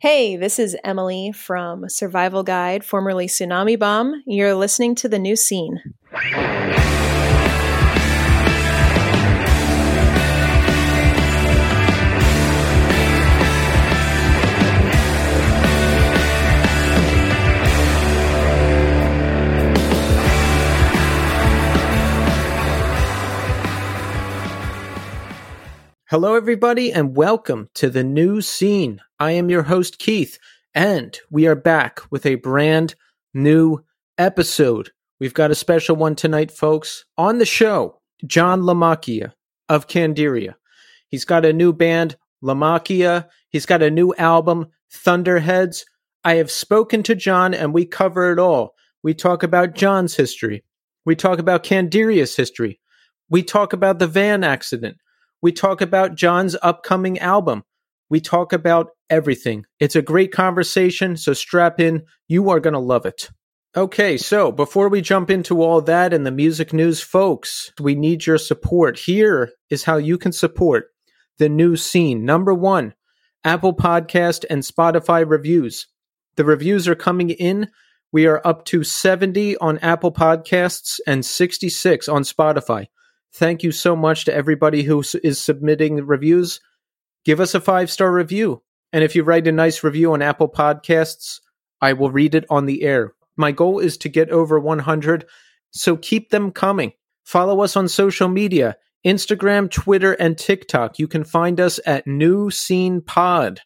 Hey, this is Emily from Survival Guide, formerly Tsunami Bomb. You're listening to the new scene. Hello, everybody, and welcome to the new scene. I am your host, Keith, and we are back with a brand new episode. We've got a special one tonight, folks. On the show, John LaMacchia of Candiria. He's got a new band, LaMacchia. He's got a new album, Thunderheads. I have spoken to John, and we cover it all. We talk about John's history. We talk about Candiria's history. We talk about the van accident. We talk about John's upcoming album. We talk about everything. It's a great conversation, so strap in. You are going to love it. Okay, so before we jump into all that and the music news, folks, we need your support. Here is how you can support the new scene. Number one, Apple Podcast and Spotify reviews. The reviews are coming in. We are up to 70 on Apple Podcasts and 66 on Spotify. Thank you so much to everybody who is submitting reviews. Give us a five star review. And if you write a nice review on Apple Podcasts, I will read it on the air. My goal is to get over 100, so keep them coming. Follow us on social media Instagram, Twitter, and TikTok. You can find us at New Scene Pod.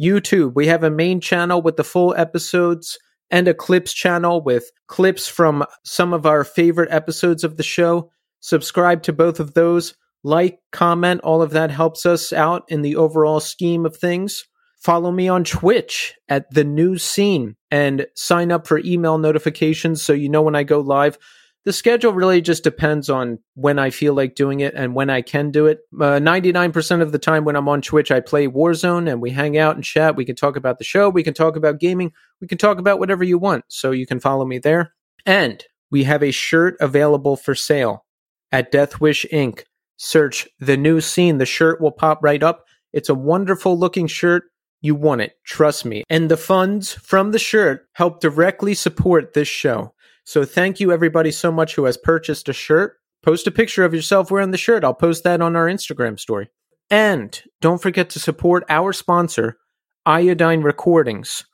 YouTube, we have a main channel with the full episodes and a clips channel with clips from some of our favorite episodes of the show. Subscribe to both of those. Like, comment, all of that helps us out in the overall scheme of things. Follow me on Twitch at the new scene and sign up for email notifications so you know when I go live. The schedule really just depends on when I feel like doing it and when I can do it. Uh, 99% of the time when I'm on Twitch, I play Warzone and we hang out and chat. We can talk about the show. We can talk about gaming. We can talk about whatever you want. So you can follow me there. And we have a shirt available for sale at Death Wish Inc. Search the new scene. The shirt will pop right up. It's a wonderful looking shirt. You want it. Trust me. And the funds from the shirt help directly support this show. So thank you everybody so much who has purchased a shirt. Post a picture of yourself wearing the shirt. I'll post that on our Instagram story. And don't forget to support our sponsor, Iodine Recordings.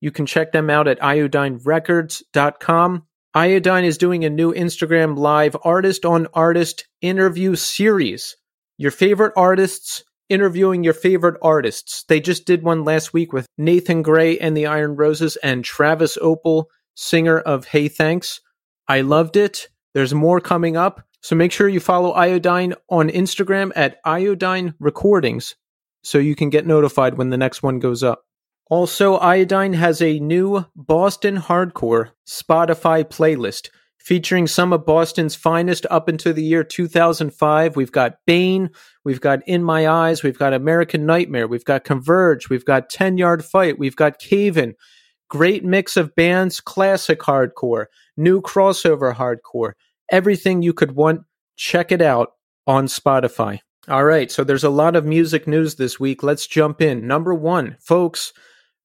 You can check them out at iodinerecords.com. Iodine is doing a new Instagram live artist on artist interview series. Your favorite artists interviewing your favorite artists. They just did one last week with Nathan Gray and the Iron Roses and Travis Opal, singer of Hey Thanks. I loved it. There's more coming up. So make sure you follow Iodine on Instagram at Iodine Recordings so you can get notified when the next one goes up. Also, Iodine has a new Boston Hardcore Spotify playlist featuring some of Boston's finest up into the year 2005. We've got Bane, we've got In My Eyes, we've got American Nightmare, we've got Converge, we've got 10 Yard Fight, we've got Cave In. Great mix of bands, classic hardcore, new crossover hardcore, everything you could want. Check it out on Spotify. All right, so there's a lot of music news this week. Let's jump in. Number one, folks,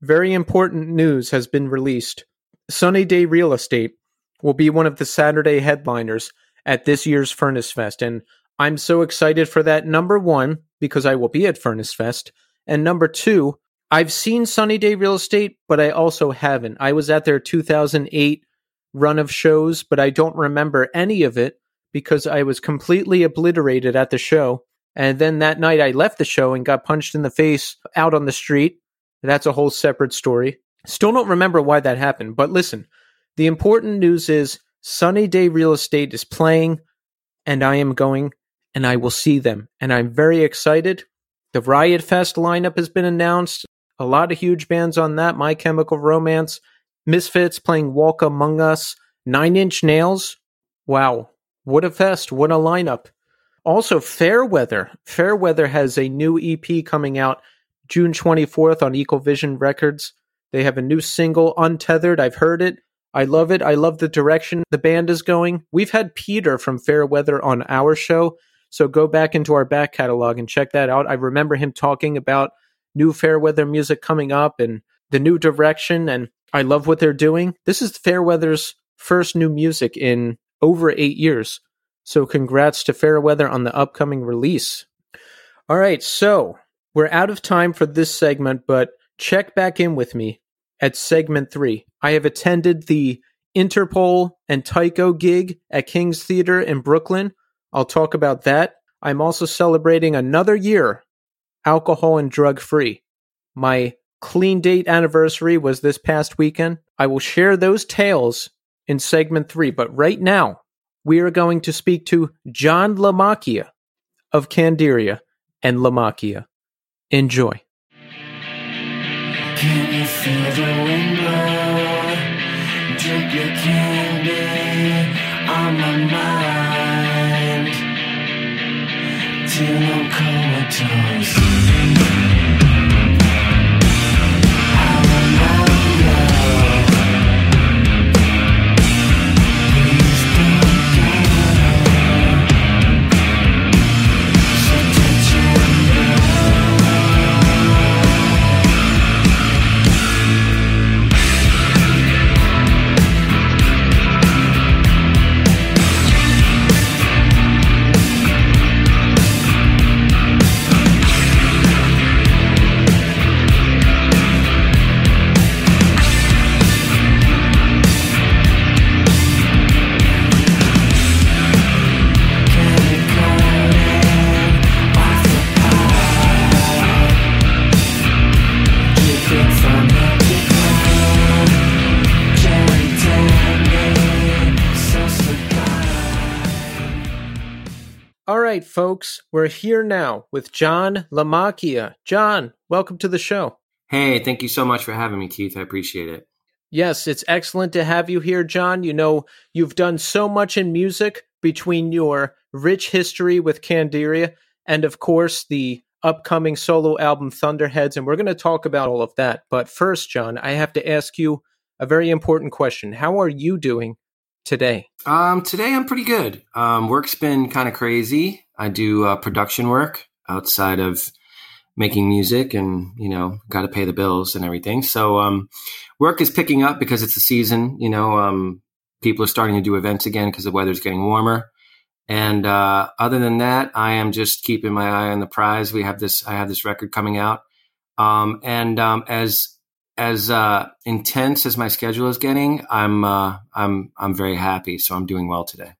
very important news has been released. Sunny Day Real Estate will be one of the Saturday headliners at this year's Furnace Fest. And I'm so excited for that. Number one, because I will be at Furnace Fest. And number two, I've seen Sunny Day Real Estate, but I also haven't. I was at their 2008 run of shows, but I don't remember any of it because I was completely obliterated at the show. And then that night I left the show and got punched in the face out on the street that's a whole separate story. Still don't remember why that happened, but listen, the important news is Sunny Day Real Estate is playing, and I am going, and I will see them. And I'm very excited. The Riot Fest lineup has been announced. A lot of huge bands on that My Chemical Romance, Misfits playing Walk Among Us, Nine Inch Nails. Wow, what a fest, what a lineup. Also, Fairweather. Fairweather has a new EP coming out June 24th on Equal Vision Records. They have a new single, Untethered. I've heard it. I love it. I love the direction the band is going. We've had Peter from Fairweather on our show, so go back into our back catalog and check that out. I remember him talking about new Fairweather music coming up and the new direction. And I love what they're doing. This is Fairweather's first new music in over eight years. So congrats to Fairweather on the upcoming release. All right, so we're out of time for this segment, but check back in with me at segment three. I have attended the Interpol and Tycho gig at King's Theater in Brooklyn. I'll talk about that. I'm also celebrating another year alcohol and drug free. My clean date anniversary was this past weekend. I will share those tales in segment three, but right now we are going to speak to John LaMacchia of Candiria and LaMacchia. Enjoy. Can you feel the? Drip your candy on my mind till I'm comatose. Right, folks, we're here now with John LaMacchia. John, welcome to the show. Hey, thank you so much for having me, Keith. I appreciate it. Yes, it's excellent to have you here, John. You know, you've done so much in music between your rich history with Candiria and, of course, the upcoming solo album Thunderheads. And we're going to talk about all of that. But first, John, I have to ask you a very important question. How are you doing today? Um, today I'm pretty good. Um, work's been kind of crazy. I do uh, production work outside of making music and, you know, got to pay the bills and everything. So, um, work is picking up because it's the season, you know, um, people are starting to do events again because the weather's getting warmer. And, uh, other than that, I am just keeping my eye on the prize. We have this, I have this record coming out. Um, and, um, as, as, uh, intense as my schedule is getting, I'm, uh, I'm, I'm very happy. So I'm doing well today.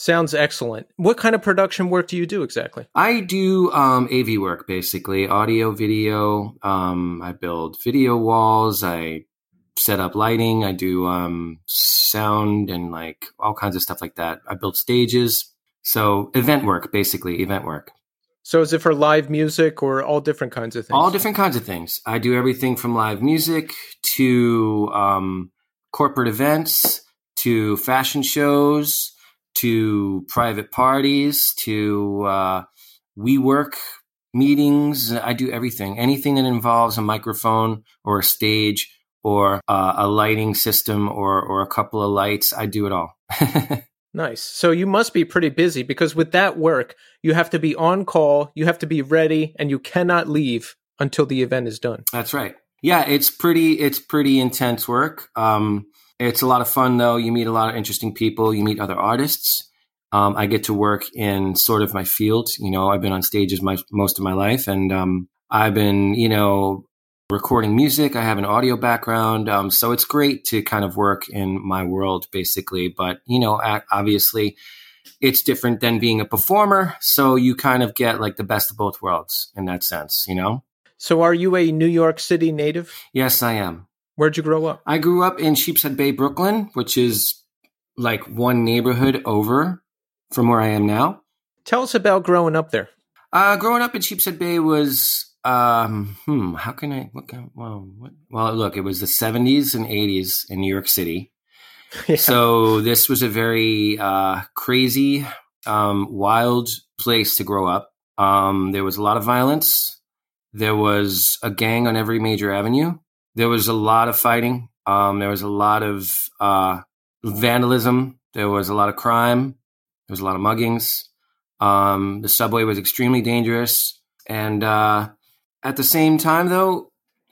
Sounds excellent. What kind of production work do you do exactly? I do um, AV work, basically audio, video. Um, I build video walls. I set up lighting. I do um, sound and like all kinds of stuff like that. I build stages. So event work, basically event work. So is it for live music or all different kinds of things? All different kinds of things. I do everything from live music to um, corporate events to fashion shows to private parties to uh, WeWork meetings. I do everything, anything that involves a microphone or a stage or uh, a lighting system or or a couple of lights. I do it all. nice. So you must be pretty busy because with that work, you have to be on call, you have to be ready, and you cannot leave until the event is done. That's right. Yeah, it's pretty it's pretty intense work. Um, it's a lot of fun though. You meet a lot of interesting people. You meet other artists. Um, I get to work in sort of my field. You know, I've been on stages my, most of my life and, um, I've been, you know, recording music. I have an audio background. Um, so it's great to kind of work in my world basically. But, you know, obviously it's different than being a performer. So you kind of get like the best of both worlds in that sense, you know? So are you a New York City native? Yes, I am. Where'd you grow up? I grew up in Sheepshead Bay, Brooklyn, which is like one neighborhood over from where I am now. Tell us about growing up there. Uh, growing up in Sheepshead Bay was, um, hmm, how can I, what can, well, what, well, look, it was the 70s and 80s in New York City. yeah. So this was a very uh, crazy, um, wild place to grow up. Um, there was a lot of violence. There was a gang on every major avenue there was a lot of fighting. Um, there was a lot of uh, vandalism. There was a lot of crime. There was a lot of muggings. Um, the subway was extremely dangerous. And uh, at the same time, though,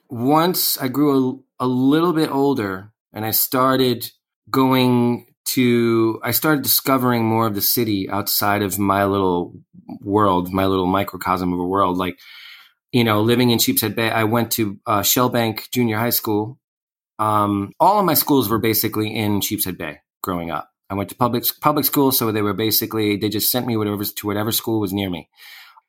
once I grew a, a little bit older and I started going to, I started discovering more of the city outside of my little world, my little microcosm of a world. Like, you know, living in Sheepshead Bay, I went to uh, Shellbank Junior High School. Um, all of my schools were basically in Sheepshead Bay growing up. I went to public public school, so they were basically they just sent me whatever to whatever school was near me.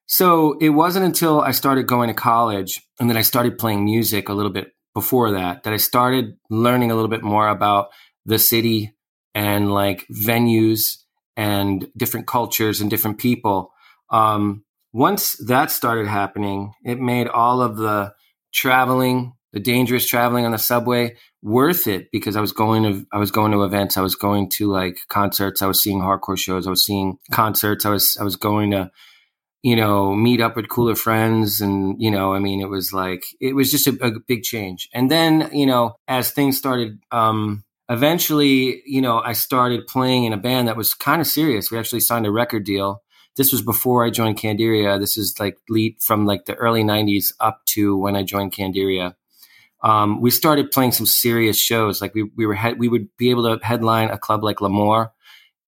So it wasn't until I started going to college and then I started playing music a little bit before that that I started learning a little bit more about the city and like venues and different cultures and different people. Um, once that started happening, it made all of the traveling, the dangerous traveling on the subway worth it because I was going to I was going to events, I was going to like concerts, I was seeing hardcore shows, I was seeing concerts, I was I was going to you know, meet up with cooler friends. And, you know, I mean, it was like, it was just a, a big change. And then, you know, as things started, um, eventually, you know, I started playing in a band that was kind of serious. We actually signed a record deal. This was before I joined Candiria. This is like lead from like the early 90s up to when I joined Candiria. Um, we started playing some serious shows. Like we, we were, he- we would be able to headline a club like L'Amour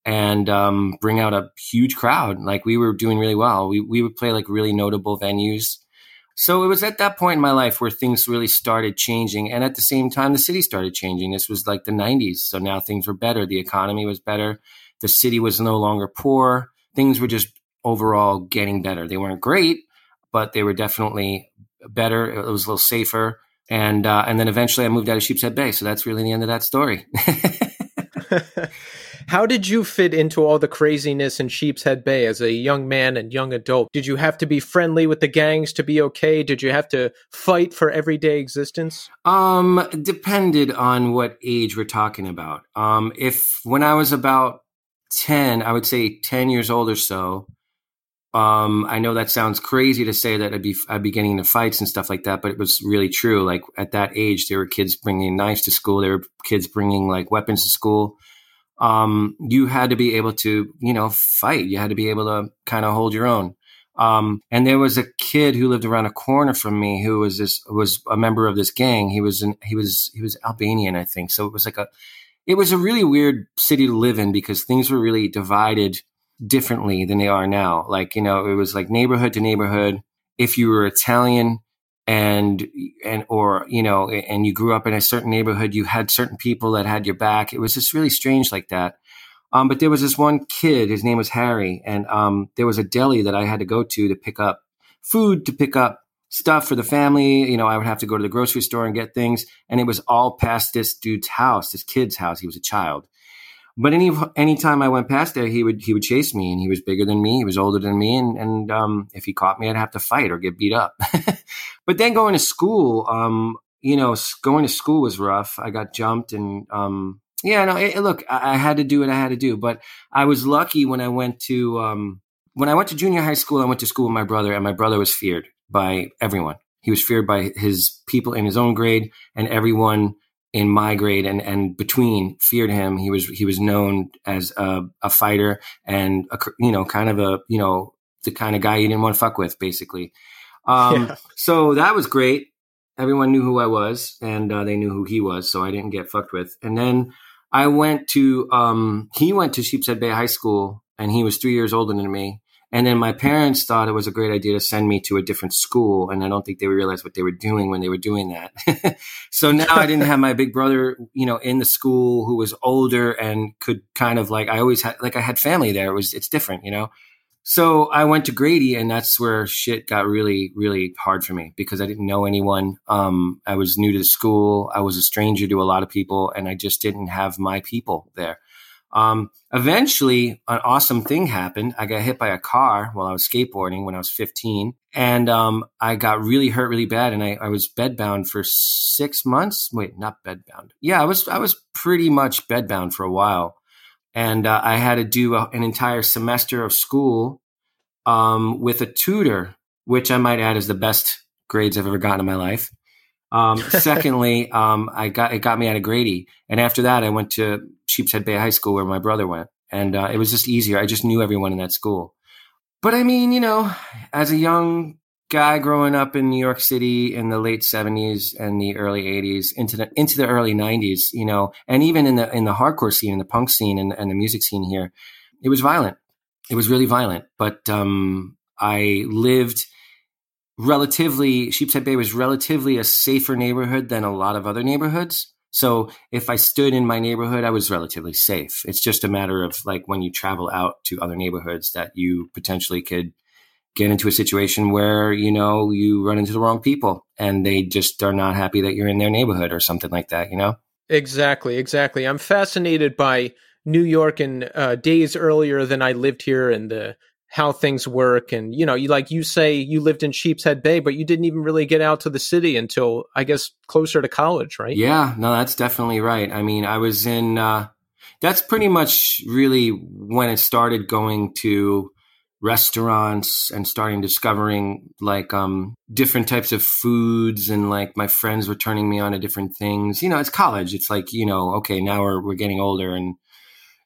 and um, bring out a huge crowd. Like we were doing really well. We we would play like really notable venues. So it was at that point in my life where things really started changing, and at the same time, the city started changing. This was like the '90s, so now things were better. The economy was better. The city was no longer poor. Things were just overall getting better. They weren't great, but they were definitely better. It was a little safer. And uh, and then eventually I moved out of Sheepshead Bay. So that's really the end of that story. How did you fit into all the craziness in Sheepshead Bay as a young man and young adult? Did you have to be friendly with the gangs to be okay? Did you have to fight for everyday existence? Um, depended on what age we're talking about. Um, if when I was about 10, I would say 10 years old or so, um, I know that sounds crazy to say that I'd be I'd be getting into fights and stuff like that, but it was really true. Like at that age, there were kids bringing knives to school. There were kids bringing like weapons to school um, you had to be able to, you know, fight. You had to be able to kind of hold your own. Um, and there was a kid who lived around a corner from me who was this was a member of this gang. He was in, he was he was Albanian, I think. So it was like a it was a really weird city to live in because things were really divided differently than they are now. Like you know, it was like neighborhood to neighborhood. If you were Italian, and and or you know and you grew up in a certain neighborhood you had certain people that had your back. It was just really strange like that. Um, but there was this one kid his name was harry and um, there was a deli that i had to go to to pick up food to pick up stuff for the family. You know i would have to go to the grocery store and get things and it was all past this dude's house this kid's house. He was a child but any anytime I went past there, he would he would chase me, and he was bigger than me, he was older than me, and and um, if he caught me, I'd have to fight or get beat up. but then going to school, um, you know, going to school was rough. I got jumped, and um, yeah, no, it, look, I, I, had to do what I had to do, but I was lucky when I went to um, when I went to junior high school. I went to school with my brother, and my brother was feared by everyone. He was feared by his people in his own grade and everyone in my grade and, and between feared him. He was, he was known as a, a fighter and, a, you know, kind of a, you know, the kind of guy you didn't want to fuck with, basically. Um, yeah. So that was great. Everyone knew who I was and uh, they knew who he was. So I didn't get fucked with. And then I went to, um, he went to Sheepshead Bay High School and he was three years older than me. And then my parents thought it was a great idea to send me to a different school. And I don't think they realized what they were doing when they were doing that. so now I didn't have my big brother, you know, in the school who was older and could kind of like, I always had, like I had family there. It was, it's different, you know? So I went to Grady and that's where shit got really, really hard for me because I didn't know anyone. Um, I was new to the school. I was a stranger to a lot of people and I just didn't have my people there. Um, eventually, an awesome thing happened. I got hit by a car while I was skateboarding when I was 15. And um, I got really hurt really bad. And I, I was bedbound for six months. Wait, not bedbound. Yeah, I was, I was pretty much bedbound for a while. And uh, I had to do a, an entire semester of school um, with a tutor, which I might add is the best grades I've ever gotten in my life. Um, secondly, um, I got it got me out of Grady, and after that, I went to Sheepshead Bay High School where my brother went, and uh, it was just easier. I just knew everyone in that school. But I mean, you know, as a young guy growing up in New York City in the late seventies and the early eighties into the into the early nineties, you know, and even in the in the hardcore scene, in the punk scene, and, and the music scene here, it was violent. It was really violent. But um, I lived relatively. Sheepshead Bay was relatively a safer neighborhood than a lot of other neighborhoods. So if I stood in my neighborhood, I was relatively safe. It's just a matter of like when you travel out to other neighborhoods that you potentially could get into a situation where, you know, you run into the wrong people and they just are not happy that you're in their neighborhood or something like that, you know? Exactly, exactly. I'm fascinated by New York and uh, days earlier than I lived here and the how things work. And you know you like you say you lived in sheepshead bay but you didn't even really get out to the city until i guess closer to college right? Yeah no that's definitely right. I mean i was in uh that's pretty much really when it started going to restaurants and starting discovering like um different types of foods and like my friends were turning me on to different things. You know it's college. It's like you know okay now we're we're getting older and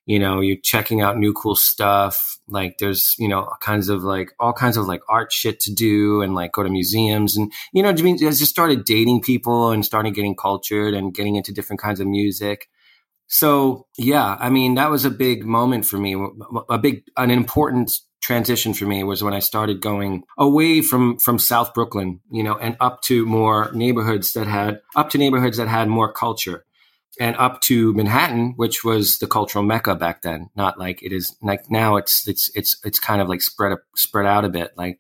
you know you're checking out new cool stuff. Like there's you know all kinds of like all kinds of like art shit to do and like go to museums and you know I mean I just started dating people and started getting cultured and getting into different kinds of music. So yeah I mean that was a big moment for me. A big an important transition for me was when I started going away from from South Brooklyn you know and up to more neighborhoods that had up to neighborhoods that had more culture and up to Manhattan, which was the cultural mecca back then. Not like it is like now. It's it's it's it's kind of like spread spread out a bit. Like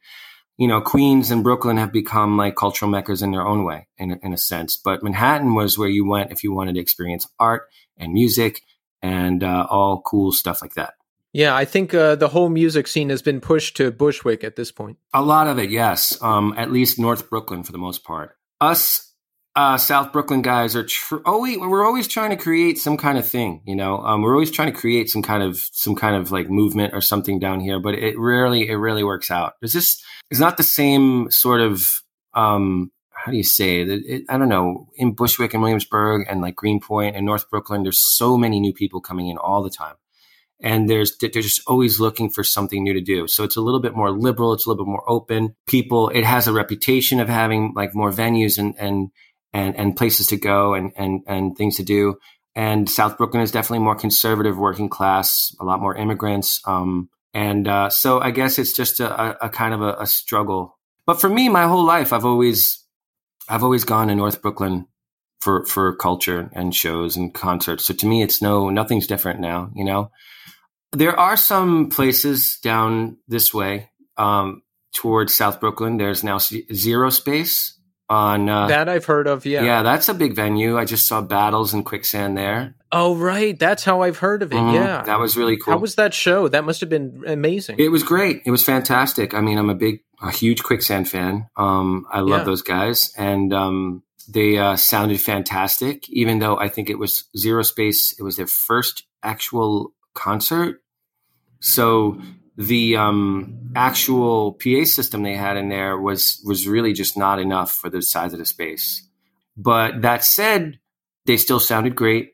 you know, Queens and Brooklyn have become like cultural meccas in their own way, in in a sense. But Manhattan was where you went if you wanted to experience art and music and uh, all cool stuff like that. Yeah, I think uh, the whole music scene has been pushed to Bushwick at this point. A lot of it, yes. Um, at least North Brooklyn for the most part. Us uh, South Brooklyn guys are tr- always we're always trying to create some kind of thing, you know. Um, we're always trying to create some kind of some kind of like movement or something down here, but it rarely it rarely works out. It's just it's not the same sort of um, how do you say it? I don't know. In Bushwick and Williamsburg and like Greenpoint and North Brooklyn, there's so many new people coming in all the time. And there's they're just always looking for something new to do. So it's a little bit more liberal. It's a little bit more open. People, it has a reputation of having like more venues and and and, and places to go and, and, and things to do. And South Brooklyn is definitely more conservative, working class, a lot more immigrants. Um, and uh, so I guess it's just a, a kind of a, a, struggle. But for me, my whole life, I've always, I've always gone to North Brooklyn for for culture and shows and concerts. So to me, it's no nothing's different now. You know, there are some places down this way um, towards South Brooklyn. There's now Zero Space, on uh, that I've heard of. Yeah, yeah, that's a big venue. I just saw Battles and Quicksand there. Oh, right, that's how I've heard of it. Mm-hmm. Yeah, that was really cool. How was that show? That must have been amazing. It was great. It was fantastic. I mean, I'm a big, a huge Quicksand fan. Um, I love yeah. those guys, and um, they uh, sounded fantastic. Even though I think it was Zero Space, it was their first actual concert. So the um, actual PA system they had in there was was really just not enough for the size of the space. But that said, they still sounded great.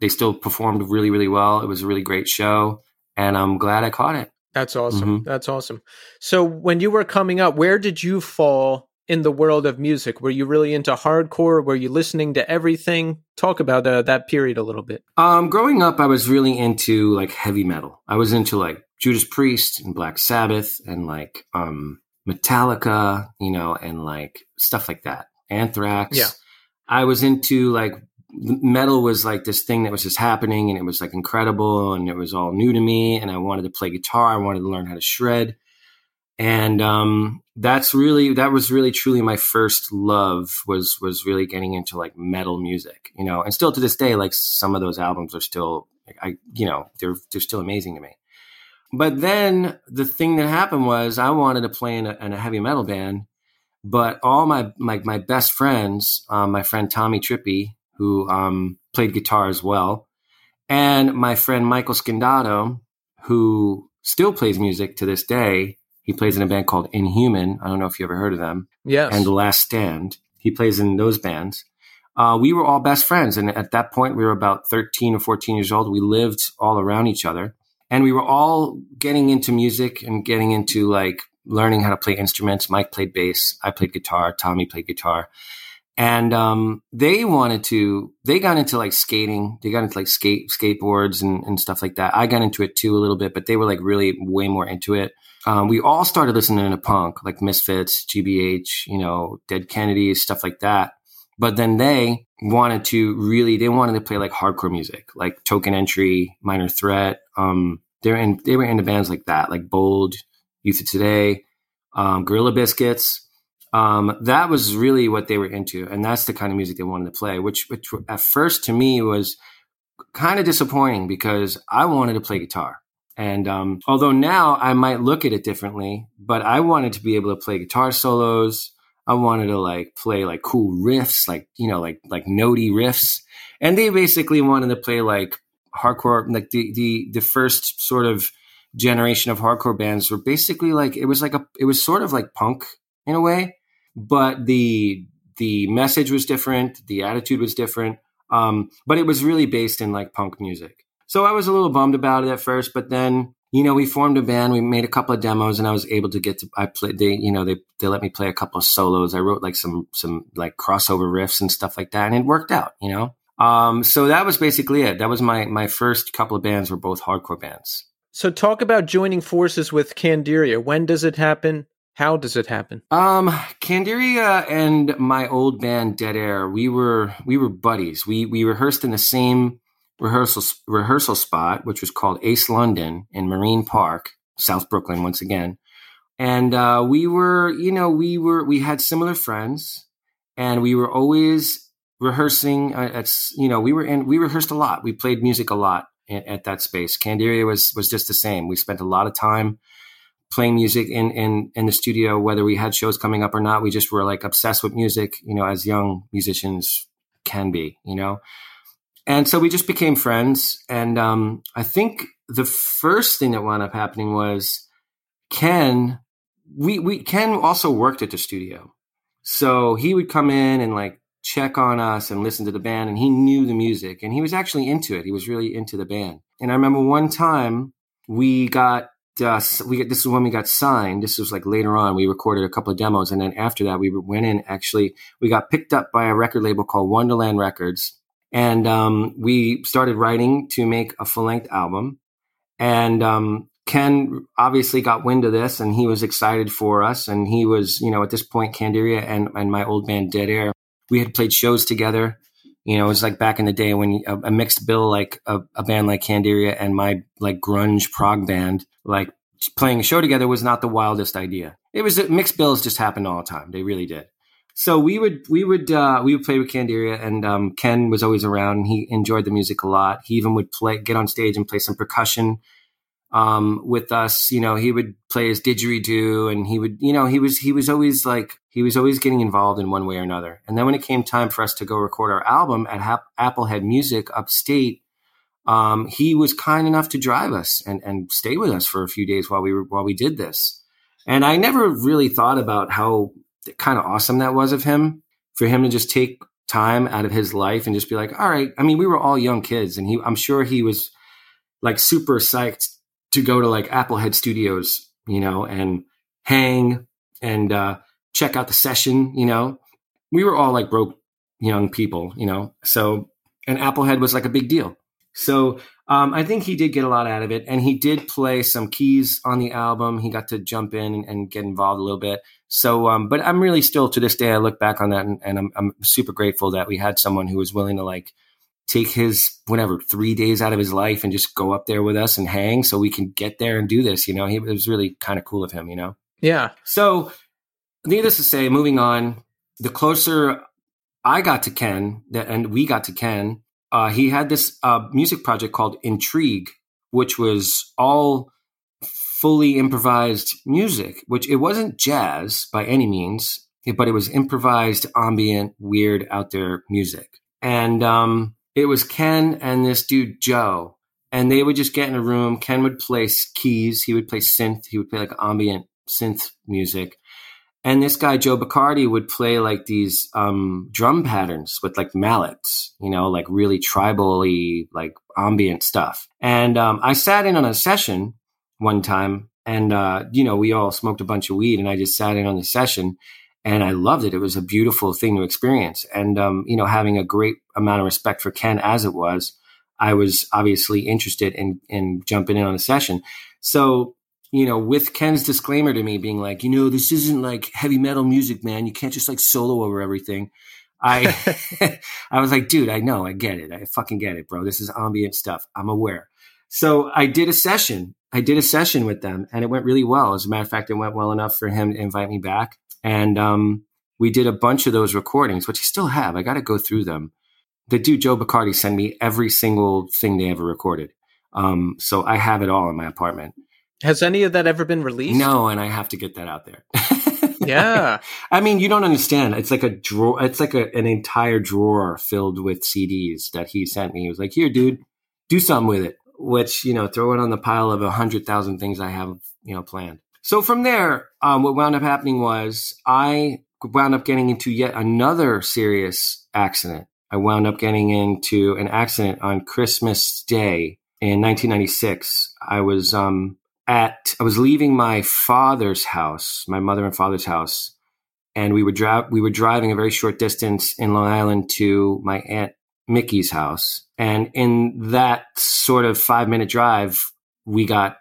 They still performed really, really well. It was a really great show, and I'm glad I caught it. That's awesome. Mm-hmm. That's awesome. So, when you were coming up, where did you fall in the world of music? Were you really into hardcore? Were you listening to everything? Talk about uh, that period a little bit. Um, growing up, I was really into like heavy metal. I was into like Judas Priest and Black Sabbath and like um, Metallica, you know, and like stuff like that. Anthrax. Yeah. I was into like metal was like this thing that was just happening and it was like incredible and it was all new to me and I wanted to play guitar. I wanted to learn how to shred. And um, that's really that was really truly my first love was was really getting into like metal music, you know. And still to this day, like some of those albums are still I you know, they're they're still amazing to me. But then the thing that happened was I wanted to play in a, in a heavy metal band, but all my my, my best friends, um, my friend Tommy Trippi, who um, played guitar as well, and my friend Michael Scandato, who still plays music to this day. He plays in a band called Inhuman. I don't know if you ever heard of them. Yes. And The Last Stand. He plays in those bands. Uh, we were all best friends. And at that point, we were about 13 or 14 years old. We lived all around each other and we were all getting into music and getting into like learning how to play instruments. Mike played bass, I played guitar, Tommy played guitar. And um, they wanted to, they got into like skating, they got into like skate, skateboards and, and stuff like that. I got into it too a little bit, but they were like really way more into it. Um, we all started listening to punk, like Misfits, GBH, you know, Dead Kennedys, stuff like that. But then they wanted to really, they wanted to play like hardcore music, like Token Entry, Minor Threat. Um, they're in, they were into bands like that, like Bold, Youth of Today, um, Gorilla Biscuits. Um, that was really what they were into, and that's the kind of music they wanted to play. Which, which at first to me was kind of disappointing because I wanted to play guitar. And um, although now I might look at it differently, but I wanted to be able to play guitar solos. I wanted to like play like cool riffs, like you know, like like notey riffs. And they basically wanted to play like hardcore, like the the the first sort of generation of hardcore bands were basically like it was like a it was sort of like punk in a way, but the the message was different, the attitude was different, um, but it was really based in like punk music. So I was a little bummed about it at first, but then you know we formed a band, we made a couple of demos, and I was able to get to I played they you know they they let me play a couple of solos. I wrote like some some like crossover riffs and stuff like that, and it worked out, you know. Um, so that was basically it. That was my my first couple of bands were both hardcore bands. So talk about joining forces with Candiria. When does it happen? How does it happen? Um, Candiria and my old band Dead Air, we were we were buddies. We we rehearsed in the same rehearsal rehearsal spot, which was called Ace London in Marine Park, South Brooklyn, once again. And uh, we were, you know, we were we had similar friends, and we were always rehearsing. Uh, at you know, we were in we rehearsed a lot. We played music a lot at, at that space. Candiria was was just the same. We spent a lot of time playing music in, in in the studio, whether we had shows coming up or not. We just were like obsessed with music, you know, as young musicians can be, you know. And so we just became friends. And um, I think the first thing that wound up happening was Ken. We we Ken also worked at the studio, so he would come in and like check on us and listen to the band and he knew the music and he was actually into it. He was really into the band. And i remember one time we got uh, we this is when we got signed. This was like later on. We recorded a couple of demos and then after that we went in actually we got picked up by a record label called wonderland records and um, we started writing to make a full-length album and um, Ken obviously got wind of this and he was excited for us. And he was, you know, at this point, Candiria and, and my old band Dead Air we had played shows together. You know, it was like back in the day when a, a mixed bill, like a, a, band like Candiria and my like grunge prog band, like playing a show together was not the wildest idea. It was mixed bills just happened all the time. They really did. So we would we would uh, we would play with Candiria, and um, Ken was always around. and He enjoyed the music a lot. He even would play get on stage and play some percussion um, with us. You know, he would play his didgeridoo, and he would, you know, he was he was always like he was always getting involved in one way or another. And then when it came time for us to go record our album at ha- Applehead Music upstate, um, he was kind enough to drive us and and stay with us for a few days while we were while we did this. And I never really thought about how kind of awesome that was of him for him to just take time out of his life and just be like, all right. I mean, we were all young kids, and he, I'm sure he was like super psyched to go to like Applehead Studios, you know, and hang and uh, check out the session. You know, we were all like broke young people, you know, so and Applehead was like a big deal. So um, I think he did get a lot out of it, and he did play some keys on the album. He got to jump in and, get involved a little bit. So, um, but I'm really still to this day, I look back on that, and, and I'm, I'm super grateful that we had someone who was willing to like take his whatever three days out of his life and just go up there with us and hang so we can get there and do this you know he, it was really kind of cool of him you know yeah so needless to say moving on the closer i got to ken and we got to ken uh, he had this uh, music project called intrigue which was all fully improvised music which it wasn't jazz by any means but it was improvised ambient weird out there music and um, it was Ken and this dude Joe, and they would just get in a room. Ken would play keys, he would play synth, he would play like ambient synth music, and this guy Joe Bacardi would play like these um, drum patterns with like mallets, you know, like really tribally like ambient stuff. And um, I sat in on a session one time and uh, you know, we all smoked a bunch of weed, and I just sat in on the session, and I loved it. It was a beautiful thing to experience, and um, you know, having a great amount of respect for Ken as it was, I was obviously interested in in jumping in on a session. So you know, with Ken's disclaimer to me being like, you know, this isn't like heavy metal music, man. You can't just like solo over everything. I I was like, dude, I know, I get it. I fucking get it, bro. This is ambient stuff. I'm aware. So I did a session. I did a session with them and it went really well. As a matter of fact, it went well enough for him to invite me back. And um, we did a bunch of those recordings, which I still have. I got to go through them. The dude, Joe Bacardi, sent me every single thing they ever recorded. Um, so I have it all in my apartment. Has any of that ever been released? No, and I have to get that out there. yeah. I mean, you don't understand. It's like a drawer. It's like a, an entire drawer filled with CDs that he sent me. He was like, "Here, dude, do something with it." Which you know, throw it on the pile of a hundred thousand things I have you know planned. So from there, um, what wound up happening was I wound up getting into yet another serious accident. I wound up getting into an accident on Christmas Day in 1996. I was um, at I was leaving my father's house, my mother and father's house, and we were dri- we were driving a very short distance in Long Island to my aunt Mickey's house. And in that sort of five minute drive, we got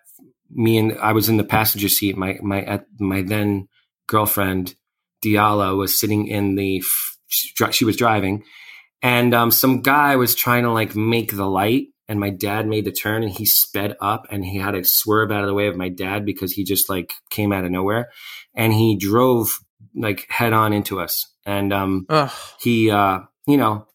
me and I was in the passenger seat. My my my then girlfriend Diala was sitting in the she was driving, and um, some guy was trying to like make the light and my dad made the turn and he sped up and he had to swerve out of the way of my dad because he just like came out of nowhere. And he drove like head on into us. And um Ugh. he uh you know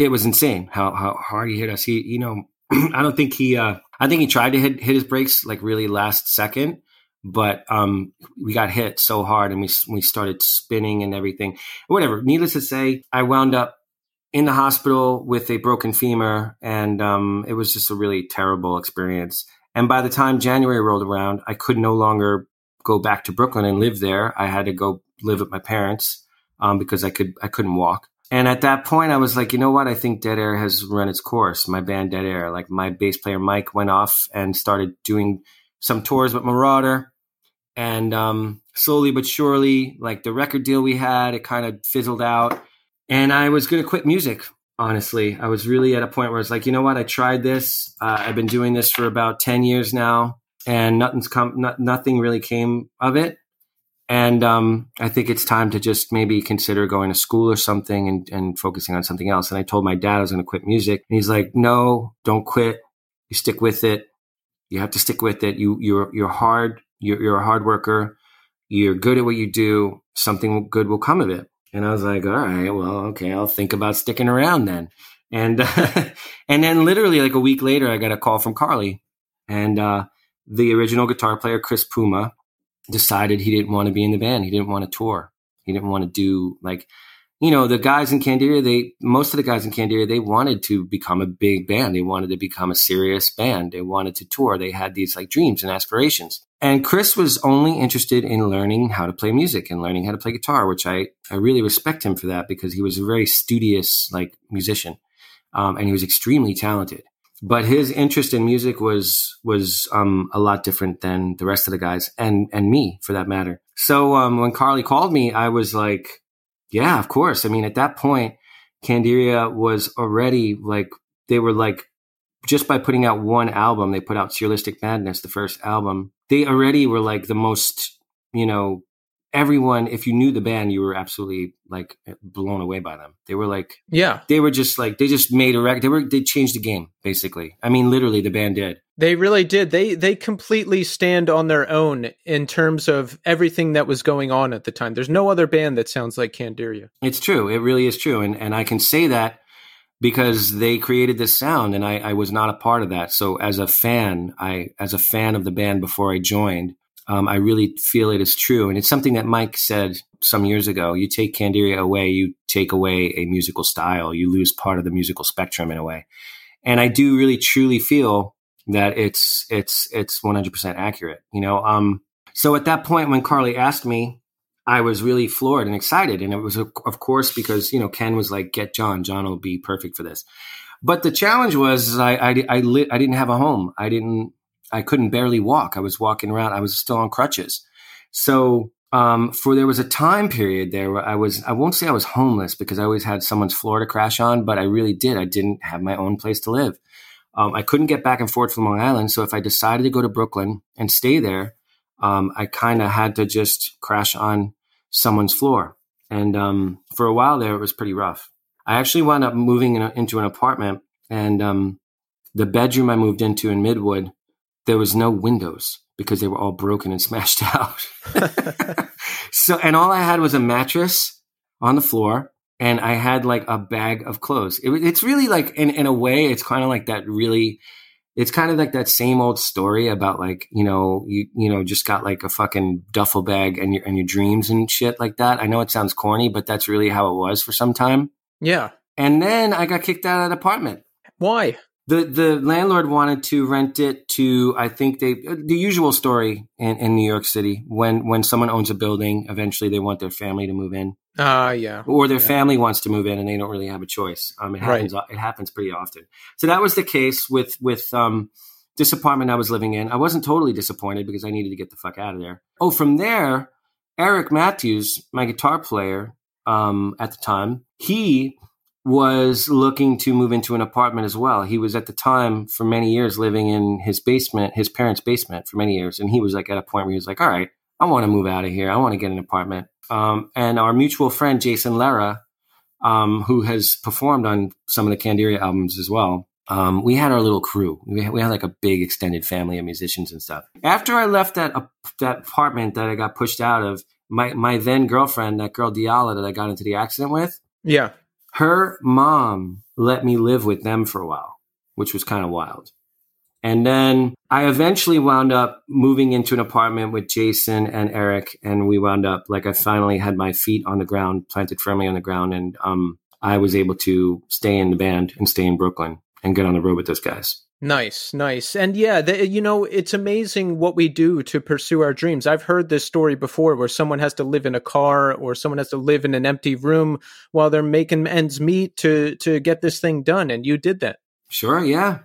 it was insane how how hard he hit us. He you know i don't think he uh i think he tried to hit hit his brakes like really last second but um we got hit so hard and we we started spinning and everything. Whatever. Needless to say i wound up in the hospital with a broken femur, and um, it was just a really terrible experience. And by the time January rolled around, I could no longer go back to Brooklyn and live there. I had to go live with my parents um, because I could I couldn't walk. And at that point, I was like, you know what? I think Dead Air has run its course. My band Dead Air, like my bass player Mike, went off and started doing some tours with Merauder. And um, slowly but surely, like the record deal we had, it kind of fizzled out and I was going to quit music. Honestly, I was really at a point where I was like, you know what? I tried this. Uh, I've been doing this for about ten years now, and nothing's come. Not, nothing really came of it. And um, I think it's time to just maybe consider going to school or something and, and focusing on something else. And I told my dad I was going to quit music, and he's like, "No, don't quit. You stick with it. You have to stick with it. You you're you're hard. You're, you're a hard worker. You're good at what you do. Something good will come of it." And I was like, all right, well, okay, I'll think about sticking around then. And uh, and then literally like a week later, I got a call from Carley, and uh, the original guitar player Chris Puma decided he didn't want to be in the band. He didn't want to tour. He didn't want to do like you know, the guys in Candiria, they, most of the guys in Candiria, they wanted to become a big band. They wanted to become a serious band. They wanted to tour. They had these like dreams and aspirations. And Chris was only interested in learning how to play music and learning how to play guitar, which I, I really respect him for that because he was a very studious like musician. Um, and he was extremely talented. But his interest in music was was um, a lot different than the rest of the guys and and me for that matter. So um, when Carley called me, I was like, yeah, of course. I mean, at that point, Candiria was already like, they were like, just by putting out one album, they put out Surrealistic Madness, the first album. They already were like the most, you know, everyone, if you knew the band, you were absolutely like eh, blown away by them. They were like, yeah, they were just like, they just made a record. They were, they changed the game basically. I mean, literally the band did. They really did. They, they completely stand on their own in terms of everything that was going on at the time. There's no other band that sounds like Candiria. It's true. It really is true. And, and I can say that because they created this sound and I, I was not a part of that. So as a fan, I, as a fan of the band before I joined, um, I really feel it is true. And it's something that Mike said some years ago. You take Candiria away, you take away a musical style, you lose part of the musical spectrum in a way. And I do really truly feel that it's it's it's 100% accurate, you know. Um, so at that point when Carley asked me, I was really floored and excited, and it was of course because you know Ken was like, "Get John. John will be perfect for this." But the challenge was I I I, lit, I didn't have a home. I didn't I couldn't barely walk. I was walking around. I was still on crutches. So um, for there was a time period there where I was, I won't say I was homeless because I always had someone's floor to crash on, but I really did. I didn't have my own place to live. Um, I couldn't get back and forth from Long Island. So if I decided to go to Brooklyn and stay there, um, I kind of had to just crash on someone's floor. And um, for a while there, it was pretty rough. I actually wound up moving in a, into an apartment, and um, the bedroom I moved into in Midwood, there was no windows because they were all broken and smashed out. so, and all I had was a mattress on the floor and I had like a bag of clothes. It, it's really like, in, in a way, it's kind of like that really, it's kind of like that same old story about like, you know, you, you know, just got like a fucking duffel bag and your, and your dreams and shit like that. I know it sounds corny, but that's really how it was for some time. Yeah. And then I got kicked out of that apartment. Why? the the landlord wanted to rent it to I think they uh, the usual story in, in New York City when when someone owns a building eventually they want their family to move in uh, yeah. or their yeah. family wants to move in and they don't really have a choice um it happens right. it happens pretty often so that was the case with with um this apartment I was living in I wasn't totally disappointed because I needed to get the fuck out of there oh from there Eric Matthews my guitar player um at the time he was looking to move into an apartment as well. He was at the time for many years living in his basement, his parents' basement for many years. And he was like at a point where he was like, all right, I want to move out of here. I want to get an apartment. Um, and our mutual friend, Jason Lera, um, who has performed on some of the Candiria albums as well. Um, we had our little crew. We had, we had, like a big extended family of musicians and stuff. After I left that uh, that apartment that I got pushed out of, my my then girlfriend, that girl Diala that I got into the accident with, yeah, her mom let me live with them for a while, which was kind of wild. And then I eventually wound up moving into an apartment with Jason and Eric, and we wound up like I finally had my feet on the ground, planted firmly on the ground, and um, I was able to stay in the band and stay in Brooklyn and get on the road with those guys. Nice, nice. And yeah, the, you know, it's amazing what we do to pursue our dreams. I've heard this story before where someone has to live in a car or someone has to live in an empty room while they're making ends meet to to get this thing done and you did that. Sure, yeah.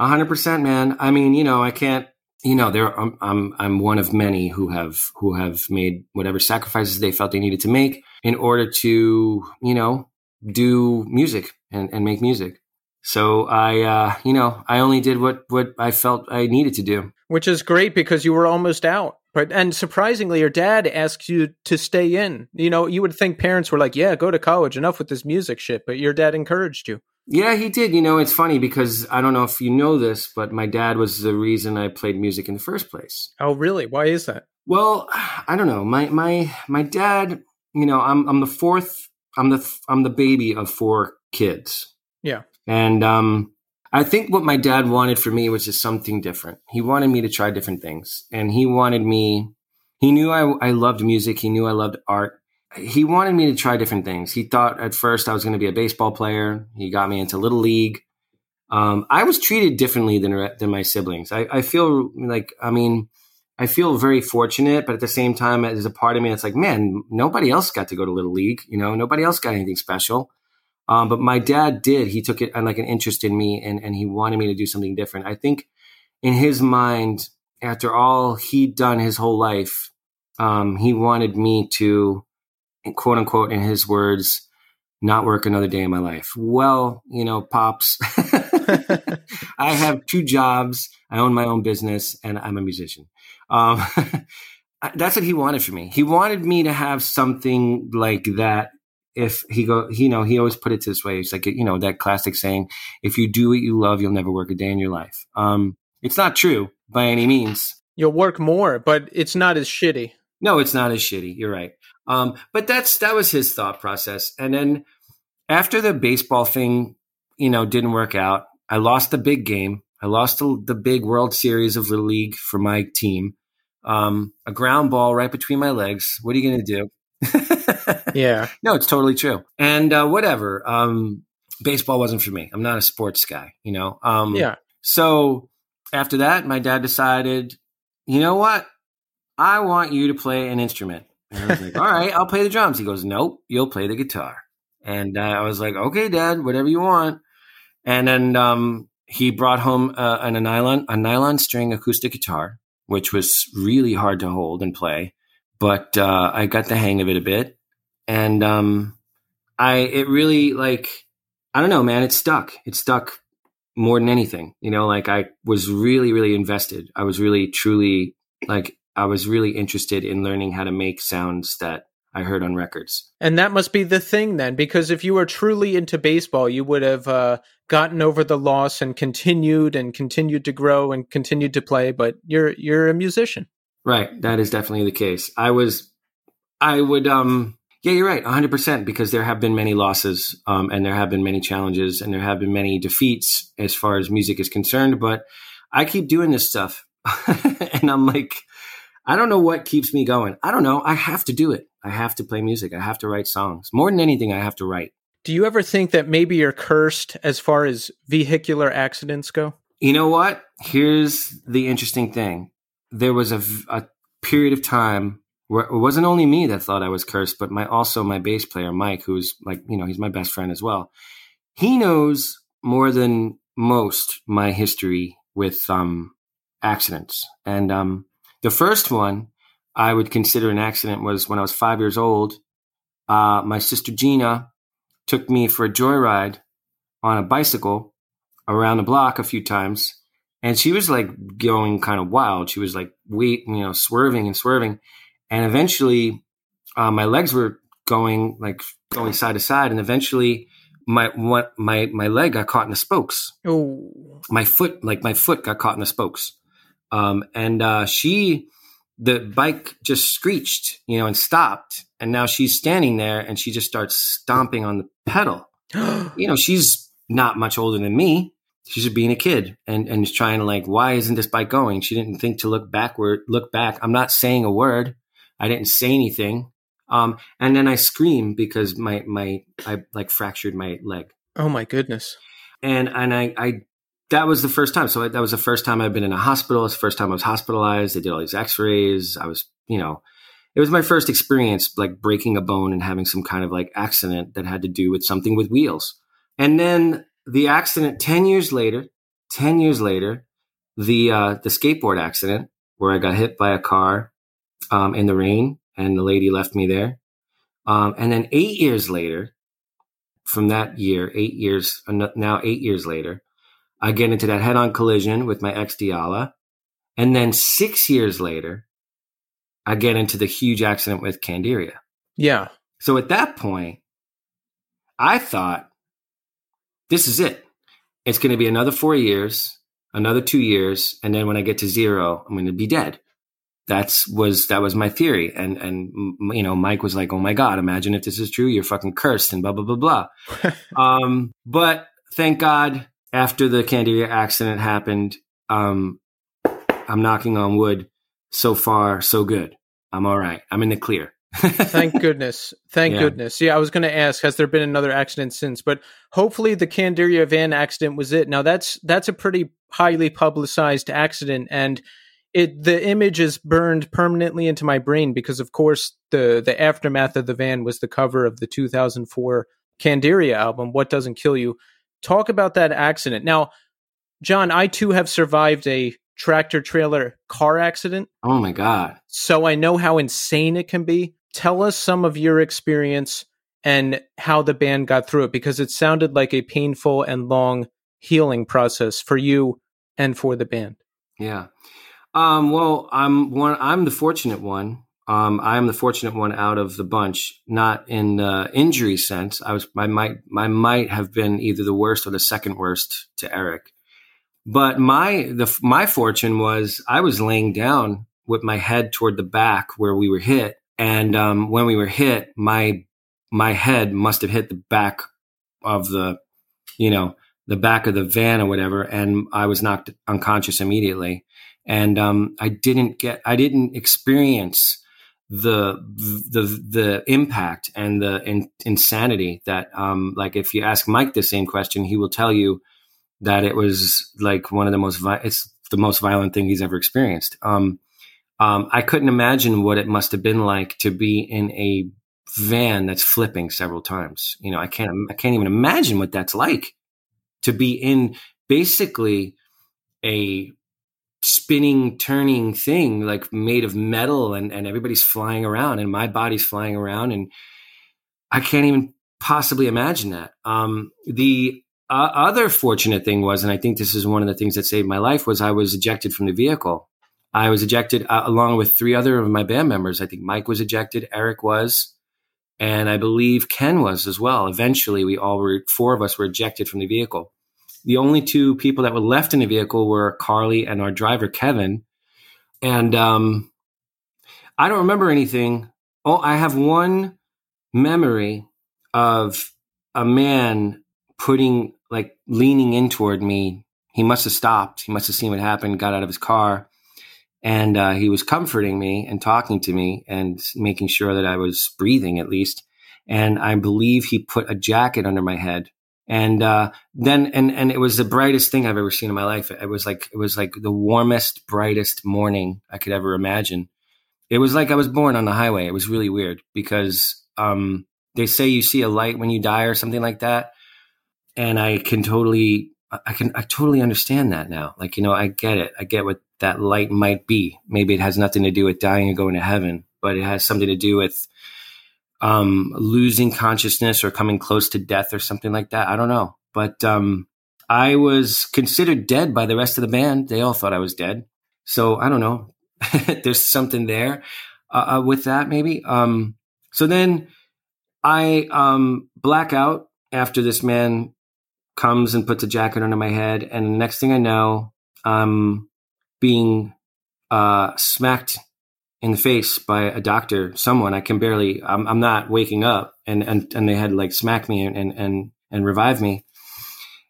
100%, man. I mean, you know, I can't you know, there I'm, I'm I'm one of many who have who have made whatever sacrifices they felt they needed to make in order to, you know, do music and, and make music. So I, uh, you know, I only did what what I felt I needed to do, which is great because you were almost out. But and surprisingly, your dad asked you to stay in. You know, you would think parents were like, "Yeah, go to college, enough with this music shit." But your dad encouraged you. Yeah, he did. You know, it's funny because I don't know if you know this, but my dad was the reason I played music in the first place. Oh, really? Why is that? Well, I don't know. My my my dad. You know, I'm I'm the fourth. I'm the I'm the baby of four kids. Yeah. And um, I think what my dad wanted for me was just something different. He wanted me to try different things. And he wanted me, he knew I, I loved music. He knew I loved art. He wanted me to try different things. He thought at first I was going to be a baseball player. He got me into Little League. Um, I was treated differently than, than my siblings. I, I feel like, I mean, I feel very fortunate, but at the same time, there's a part of me that's like, man, nobody else got to go to Little League. You know, nobody else got anything special. Um, but my dad did. He took it and like an interest in me and, and he wanted me to do something different. I think in his mind, after all he'd done his whole life, um, he wanted me to, quote unquote, in his words, not work another day in my life. Well, you know, pops, I have two jobs. I own my own business and I'm a musician. Um, that's what he wanted for me. He wanted me to have something like that if he go, you know, he always put it this way. It's like, you know, that classic saying, if you do what you love, you'll never work a day in your life. Um, it's not true by any means. You'll work more, but it's not as shitty. No, it's not as shitty. You're right. Um, but that's, that was his thought process. And then after the baseball thing, you know, didn't work out, I lost the big game. I lost the, the big World Series of Little League for my team. Um, a ground ball right between my legs. What are you going to do? yeah. No, it's totally true. And uh, whatever. Um, baseball wasn't for me. I'm not a sports guy, you know? Um, yeah. So after that, my dad decided, you know what? I want you to play an instrument. And I was like, all right, I'll play the drums. He goes, nope, you'll play the guitar. And uh, I was like, okay, dad, whatever you want. And then um, he brought home uh, an, a nylon a nylon string acoustic guitar, which was really hard to hold and play, but uh, I got the hang of it a bit, and um, I it really like I don't know, man. It stuck. It stuck more than anything. You know, like I was really really invested. I was really truly like I was really interested in learning how to make sounds that I heard on records. And that must be the thing then, because if you were truly into baseball, you would have uh, gotten over the loss and continued and continued to grow and continued to play. But you're you're a musician, right? That is definitely the case. I was, I would, um, yeah, you're right, 100 percent, because there have been many losses, um, and there have been many challenges, and there have been many defeats as far as music is concerned. But I keep doing this stuff, and I'm like I don't know what keeps me going. I don't know. I have to do it. I have to play music. I have to write songs. More than anything, I have to write. Do you ever think that maybe you're cursed as far as vehicular accidents go? You know what? Here's the interesting thing. There was a, a period of time where it wasn't only me that thought I was cursed, but my also my bass player Mike, who's like you know he's my best friend as well. He knows more than most my history with um, accidents, and um, the first one I would consider an accident was when I was five years old. Uh, my sister Gina took me for a joyride on a bicycle around the block a few times. And she was like going kind of wild. She was like, wait, you know, swerving and swerving. And eventually, uh, my legs were going like going side to side. And eventually, my what my my leg got caught in the spokes. Oh, my foot, like my foot, got caught in the spokes. Um, and uh, she, the bike just screeched, you know, and stopped. And now she's standing there and she just starts stomping on the pedal. you know, she's not much older than me. She's just being a kid and, and trying to like, why isn't this bike going? She didn't think to look backward, look back. I'm not saying a word. I didn't say anything. Um, and then I scream because my, my, I like fractured my leg. Oh my goodness. And, and I, I that was the first time. So that was the first time I've been in a hospital. It's the first time I was hospitalized. They did all these x-rays. I was, you know, it was my first experience like breaking a bone and having some kind of like accident that had to do with something with wheels. And then the accident 10 years later, 10 years later, the, uh, the skateboard accident where I got hit by a car, um, in the rain and the lady left me there. Um, and then eight years later, from that year, eight years, now eight years later, I get into that head on collision with my ex Diala. And then six years later, I get into the huge accident with Candiria. Yeah. So at that point, I thought, this is it. It's going to be another four years, another two years, and then when I get to zero, I'm going to be dead. That's was that was my theory, and and you know Mike was like, "Oh my god, imagine if this is true, you're fucking cursed," and blah blah blah blah. um, but thank God, after the Candiria accident happened, um, I'm knocking on wood. So far, so good. I'm all right. I'm in the clear. Thank goodness. Thank yeah. goodness. Yeah, I was going to ask, has there been another accident since? But hopefully, the Candiria van accident was it. Now, that's that's a pretty highly publicized accident, and it the image is burned permanently into my brain because, of course, the the aftermath of the van was the cover of the 2004 Candiria album, "What Doesn't Kill You." Talk about that accident. Now, John, I too have survived a tractor trailer car accident. Oh my God. So I know how insane it can be. Tell us some of your experience and how the band got through it because it sounded like a painful and long healing process for you and for the band. Yeah. Um, well, I'm one. I'm the fortunate one um, I am the fortunate one out of the bunch, not in the injury sense. I was, I might, I might have been either the worst or the second worst to Eric. But my, the, my fortune was I was laying down with my head toward the back where we were hit. And, um, when we were hit, my, my head must have hit the back of the, you know, the back of the van or whatever. And I was knocked unconscious immediately. And, um, I didn't get, I didn't experience, the the the impact and the in, insanity that um like if you ask Mike the same question he will tell you that it was like one of the most vi- it's the most violent thing he's ever experienced. Um um I couldn't imagine what it must have been like to be in a van that's flipping several times. You know I can't I can't even imagine what that's like to be in basically a spinning, turning thing, like made of metal, and, and everybody's flying around, and my body's flying around, and I can't even possibly imagine that. Um, the uh, other fortunate thing was, and I think this is one of the things that saved my life, was I was ejected from the vehicle. I was ejected uh, along with three other of my band members. I think Mike was ejected, Eric was, and I believe Ken was as well. Eventually, we all were four of us were ejected from the vehicle. The only two people that were left in the vehicle were Carley and our driver Kevin. And um, I don't remember anything. Oh, I have one memory of a man putting like leaning in toward me. He must have stopped. He must have seen what happened, got out of his car, and uh, he was comforting me and talking to me and making sure that I was breathing at least. And I believe he put a jacket under my head. And uh, then, and and it was the brightest thing I've ever seen in my life. It was like it was like the warmest, brightest morning I could ever imagine. It was like I was born on the highway. It was really weird because um, they say you see a light when you die or something like that, and I can totally, I can, I totally understand that now. Like you know, I get it. I get what that light might be. Maybe it has nothing to do with dying and going to heaven, but it has something to do with um, losing consciousness or coming close to death or something like that. I don't know. But um, I was considered dead by the rest of the band. They all thought I was dead. So I don't know. There's something there uh, uh, with that, maybe. Um, so then I um, black out after this man comes and puts a jacket under my head. And the next thing I know, I'm being uh, smacked in the face by a doctor, someone I can barely, I'm, I'm not waking up and, and, and they had like smack me and, and, and revive me.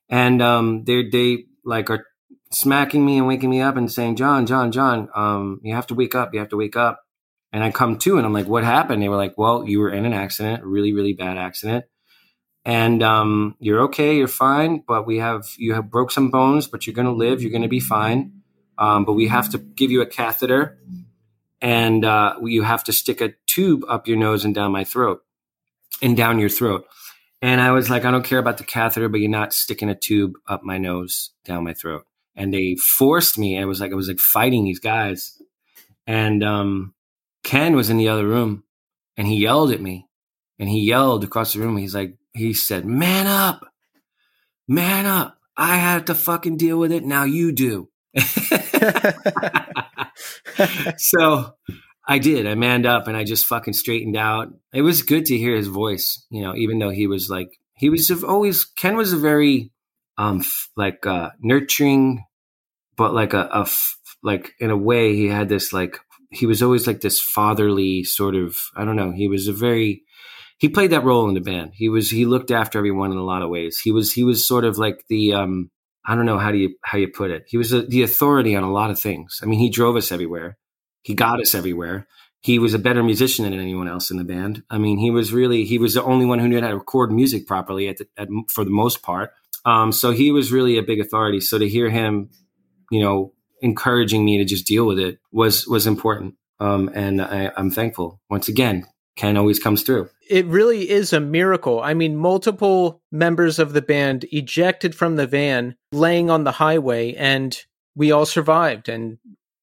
And, um, they, they like are smacking me and waking me up and saying, John, John, John, um, you have to wake up. You have to wake up. And I come to and I'm like, what happened? They were like, well, you were in an accident, a really, really bad accident. And, um, you're okay. You're fine. But we have, you have broke some bones, but you're going to live. You're going to be fine. Um, but we have to give you a catheter and uh, you have to stick a tube up your nose and down my throat and down your throat. And I was like, I don't care about the catheter, but you're not sticking a tube up my nose, down my throat. And they forced me. I was like, I was like fighting these guys. And um, Ken was in the other room and he yelled at me and he yelled across the room. He's like, he said, man up, man up. I had to fucking deal with it. Now you do. so I did. I manned up and I just fucking straightened out. It was good to hear his voice, you know, even though he was like, he was always, Ken was a very, um, like, uh, nurturing, but like a, a, like in a way he had this like, he was always like this fatherly sort of, I don't know, he was a very, he played that role in the band. He was, he looked after everyone in a lot of ways. He was, he was sort of like the, um, I don't know how do you how you put it. He was a, the authority on a lot of things. I mean, he drove us everywhere. He got us everywhere. He was a better musician than anyone else in the band. I mean, he was really he was the only one who knew how to record music properly at, the, at for the most part. Um, so he was really a big authority. So to hear him, you know, encouraging me to just deal with it was was important. Um, and I, I'm thankful once again. Ken always comes through it really is a miracle. I mean, multiple members of the band ejected from the van, laying on the highway, and we all survived. And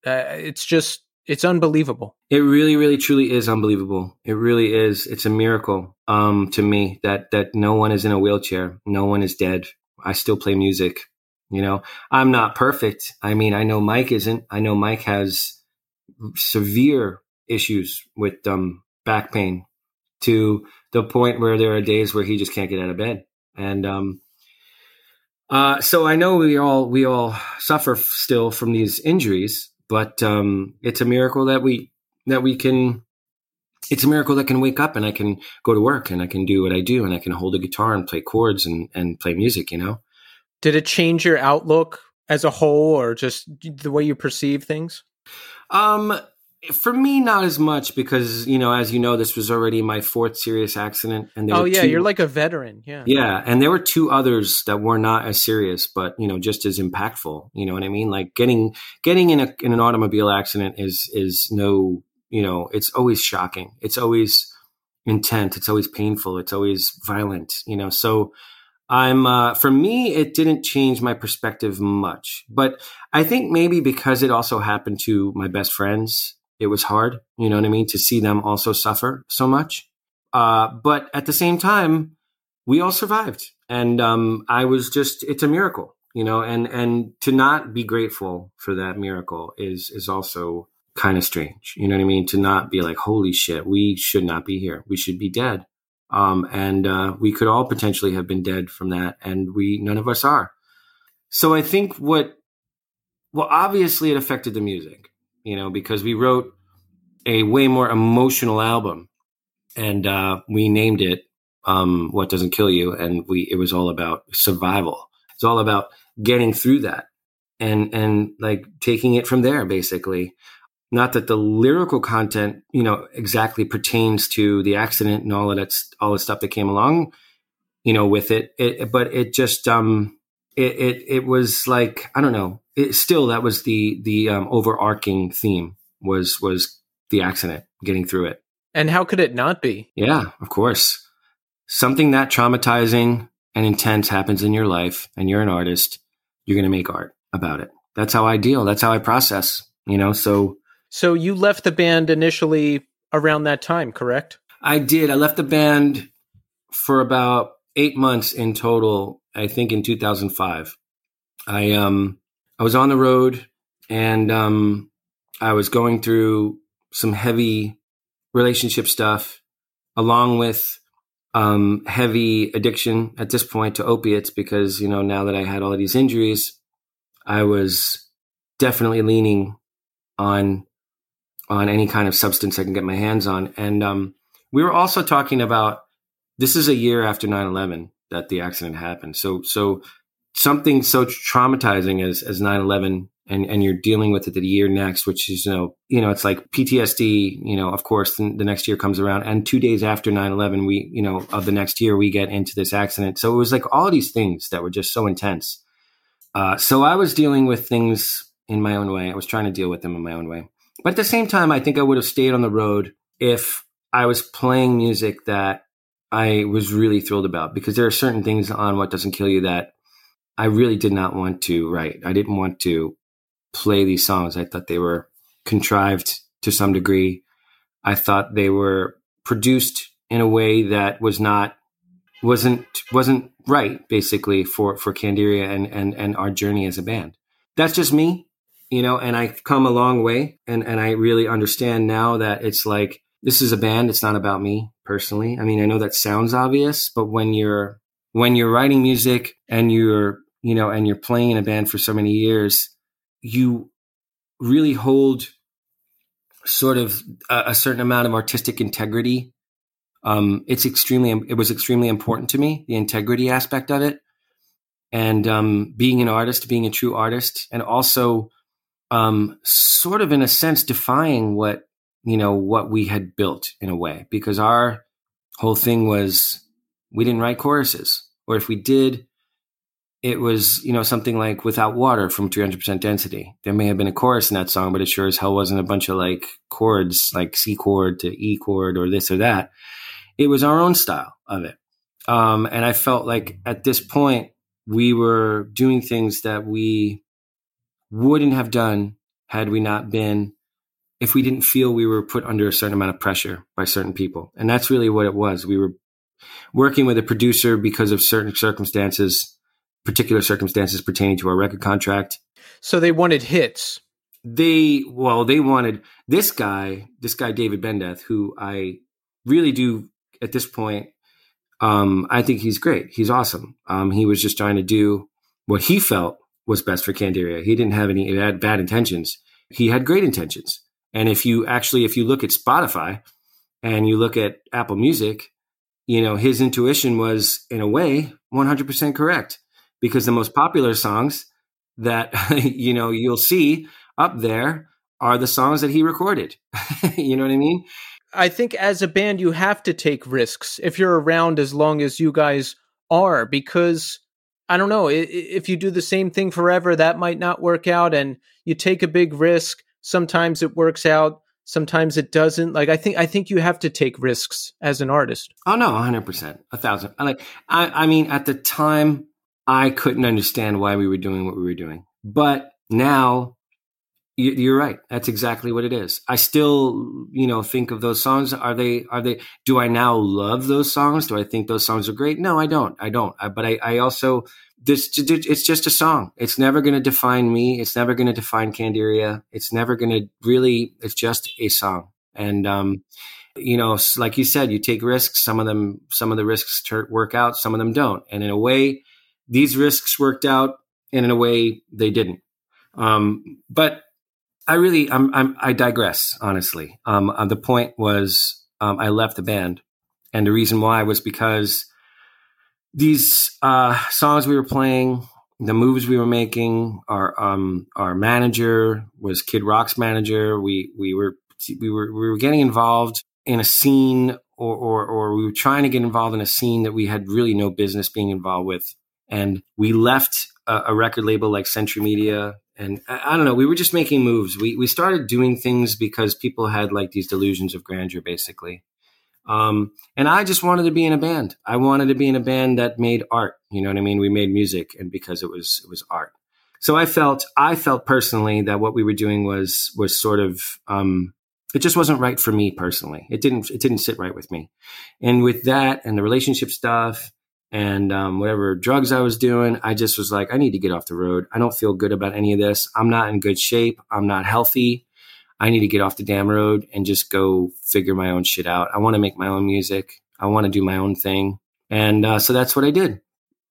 uh, it's just, it's unbelievable. It really, really, truly is unbelievable. It really is. It's a miracle um, to me that that no one is in a wheelchair, no one is dead. I still play music. You know, I'm not perfect. I mean, I know Mike isn't. I know Mike has severe issues with um, back pain to the point where there are days where he just can't get out of bed. And um, uh, so I know we all we all suffer still from these injuries, but um, it's a miracle that we that we can. It's a miracle that can wake up and I can go to work and I can do what I do and I can hold a guitar and play chords and and play music. You know. Did it change your outlook as a whole, or just the way you perceive things? Um, for me, not as much because you know, as you know, this was already my fourth serious accident, and oh yeah, you you're like a veteran, yeah, yeah, and there were two others that were not as serious, but you know, just as impactful. You know what I mean? Like getting getting in a in an automobile accident is is no, you know, it's always shocking. It's always intent. It's always painful. It's always violent. You know, so I'm uh, for me, it didn't change my perspective much, but I think maybe because it also happened to my best friends, it was hard. You know what I mean to see them also suffer so much. Uh, but at the same time, we all survived, and um, I was just—it's a miracle, you know. And and to not be grateful for that miracle is is also kind of strange. You know what I mean? To not be like, "Holy shit, we should not be here. We should be dead." Um, and uh, we could all potentially have been dead from that, and we none of us are. So I think what, well, obviously it affected the music, you know, because we wrote a way more emotional album, and uh, we named it um, "What Doesn't Kill You," and we it was all about survival. It's all about getting through that, and and like taking it from there, basically not that the lyrical content, you know, exactly pertains to the accident and all of that, all the stuff that came along, you know, with it. it but it just, um, it, it, it was like, I don't know, it still, that was the, the, um, overarching theme was, was the accident, getting through it. And how could it not be? Yeah, of course. Something that traumatizing and intense happens in your life and you're an artist, you're going to make art about it. That's how I deal. That's how I process, you know, so, so you left the band initially around that time, correct? I did. I left the band for about eight months in total. I think in 2005. I um I was on the road and um I was going through some heavy relationship stuff, along with um, heavy addiction at this point to opiates because you know now that I had all these injuries, I was definitely leaning on on any kind of substance I can get my hands on. And um, we were also talking about this is a year after 9-11 that the accident happened. So so something so traumatizing as as 9-11 and and you're dealing with it the year next, which is you know you know it's like PTSD. You know, of course, the, the next year comes around, and two days after 9-11, we you know of the next year we get into this accident. So it was like all these things that were just so intense. Uh, so I was dealing with things in my own way. I was trying to deal with them in my own way. But at the same time, I think I would have stayed on the road if I was playing music that I was really thrilled about because there are certain things on What Doesn't Kill You that I really did not want to write. I didn't want to play these songs. I thought they were contrived to some degree. I thought they were produced in a way that was not wasn't wasn't right basically for for Candiria and and and our journey as a band. That's just me you know, and I've come a long way and, and I really understand now that it's like, this is a band. It's not about me personally. I mean, I know that sounds obvious, but when you're, when you're writing music and you're, you know, and you're playing in a band for so many years, you really hold sort of a, a certain amount of artistic integrity. Um, it's extremely, it was extremely important to me, the integrity aspect of it. And um, being an artist, being a true artist, and also um, sort of in a sense defying what you know what we had built in a way because our whole thing was we didn't write choruses or if we did it was you know something like without water from 300% density there may have been a chorus in that song but it sure as hell wasn't a bunch of like chords like c chord to e chord or this or that it was our own style of it um, and i felt like at this point we were doing things that we wouldn't have done had we not been if we didn't feel we were put under a certain amount of pressure by certain people. And that's really what it was. We were working with a producer because of certain circumstances, particular circumstances pertaining to our record contract. So they wanted hits. They well, they wanted this guy, this guy David Bendeth, who I really do at this point. Um, I think he's great. He's awesome. Um, he was just trying to do what he felt was best for Candiria. He didn't have any bad, bad intentions. He had great intentions. And if you actually, if you look at Spotify and you look at Apple Music, you know, his intuition was in a way 100% correct because the most popular songs that, you know, you'll see up there are the songs that he recorded. you know what I mean? I think as a band, you have to take risks if you're around as long as you guys are because I don't know if you do the same thing forever, that might not work out, and you take a big risk. Sometimes it works out, sometimes it doesn't. Like I think I think you have to take risks as an artist. Oh no, hundred percent, a thousand. Like I, I mean, at the time, I couldn't understand why we were doing what we were doing, but now you're right. That's exactly what it is. I still, you know, think of those songs. Are they? Are they? Do I now love those songs? Do I think those songs are great? No, I don't. I don't. I, but I, I also this. It's just a song. It's never going to define me. It's never going to define Candiria. It's never going to really. It's just a song. And um, you know, like you said, you take risks. Some of them, some of the risks work out. Some of them don't. And in a way, these risks worked out, and in a way, they didn't. Um, but I really, I'm, I'm, i digress, honestly. Um, uh, the point was, um, I left the band. And the reason why was because these uh, songs we were playing, the moves we were making, our um, our manager was Kid Rock's manager. We we were we were we were getting involved in a scene, or, or or we were trying to get involved in a scene that we had really no business being involved with. And we left a, a record label like Century Media and I, I, don't know we were just making moves. We we started doing things because people had like these delusions of grandeur basically. Um, and i just wanted to be in a band. I wanted to be in a band that made art you know what i mean? We made music and because it was it was art. So i felt i felt personally that what we were doing was was sort of um, it just wasn't right for me personally. It didn't it didn't sit right with me. And with that and the relationship stuff and um, whatever drugs I was doing, I just was like, I need to get off the road. I don't feel good about any of this. I'm not in good shape. I'm not healthy. I need to get off the damn road and just go figure my own shit out. I want to make my own music. I want to do my own thing. And uh, so that's what I did.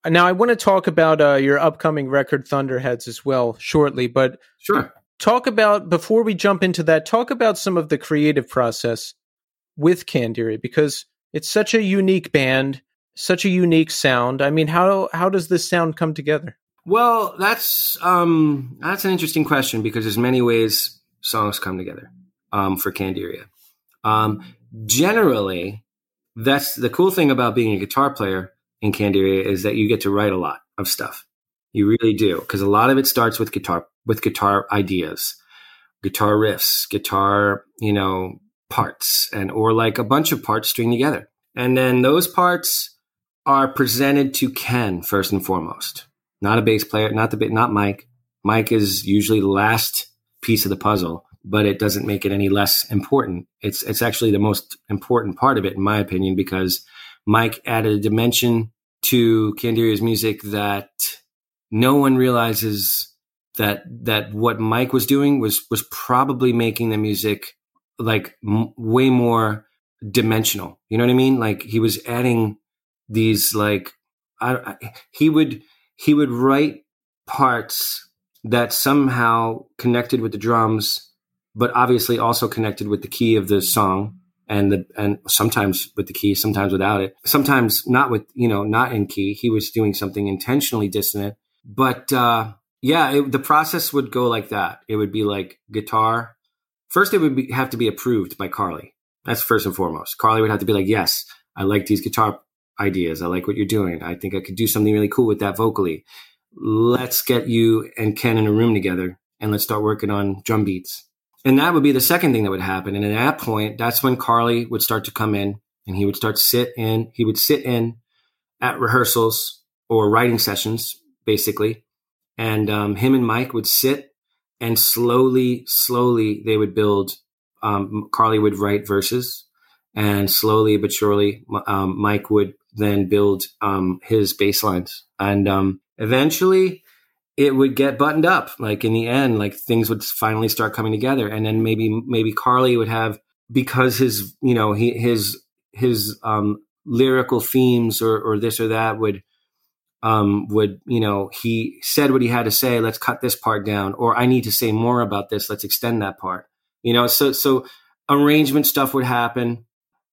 Now, I want to talk about uh, your upcoming record, Thunderheads, as well shortly. But sure. Talk about, before we jump into that, talk about some of the creative process with Candiria because it's such a unique band such a unique sound. I mean, how how does this sound come together? Well, that's um, that's an interesting question because there's many ways songs come together um, for Candiria. Um, generally, that's the cool thing about being a guitar player in Candiria is that you get to write a lot of stuff. You really do because a lot of it starts with guitar with guitar ideas, guitar riffs, guitar you know parts, and or like a bunch of parts string together, and then those parts are presented to Ken first and foremost, not a bass player, not the bit not Mike. Mike is usually the last piece of the puzzle, but it doesn't make it any less important. It's it's actually the most important part of it, in my opinion, because Mike added a dimension to Candiria's music that no one realizes that that what Mike was doing was was probably making the music like m- way more dimensional. You know what I mean? Like he was adding these like I, I, he would he would write parts that somehow connected with the drums but obviously also connected with the key of the song and the and sometimes with the key sometimes without it. Sometimes not with you know not in key. He was doing something intentionally dissonant. But uh yeah it, the process would go like that. It would be like guitar. First it would be, have to be approved by Carley. That's first and foremost. Carley would have to be like yes i like these guitar ideas. I like what you're doing. I think I could do something really cool with that vocally. Let's get you and Ken in a room together and let's start working on drum beats. And that would be the second thing that would happen. And at that point, that's when Carley would start to come in and he would start sit in. He would sit in at rehearsals or writing sessions, basically. And um, him and Mike would sit and slowly, slowly they would build. Um, Carley would write verses and slowly but surely, um, Mike would then build um, his bass lines. And um, eventually it would get buttoned up. Like in the end, like things would finally start coming together. And then maybe maybe Carley would have because his you know he, his his um, lyrical themes or or this or that would um, would you know he said what he had to say. Let's cut this part down, or I need to say more about this. Let's extend that part. You know, so so arrangement stuff would happen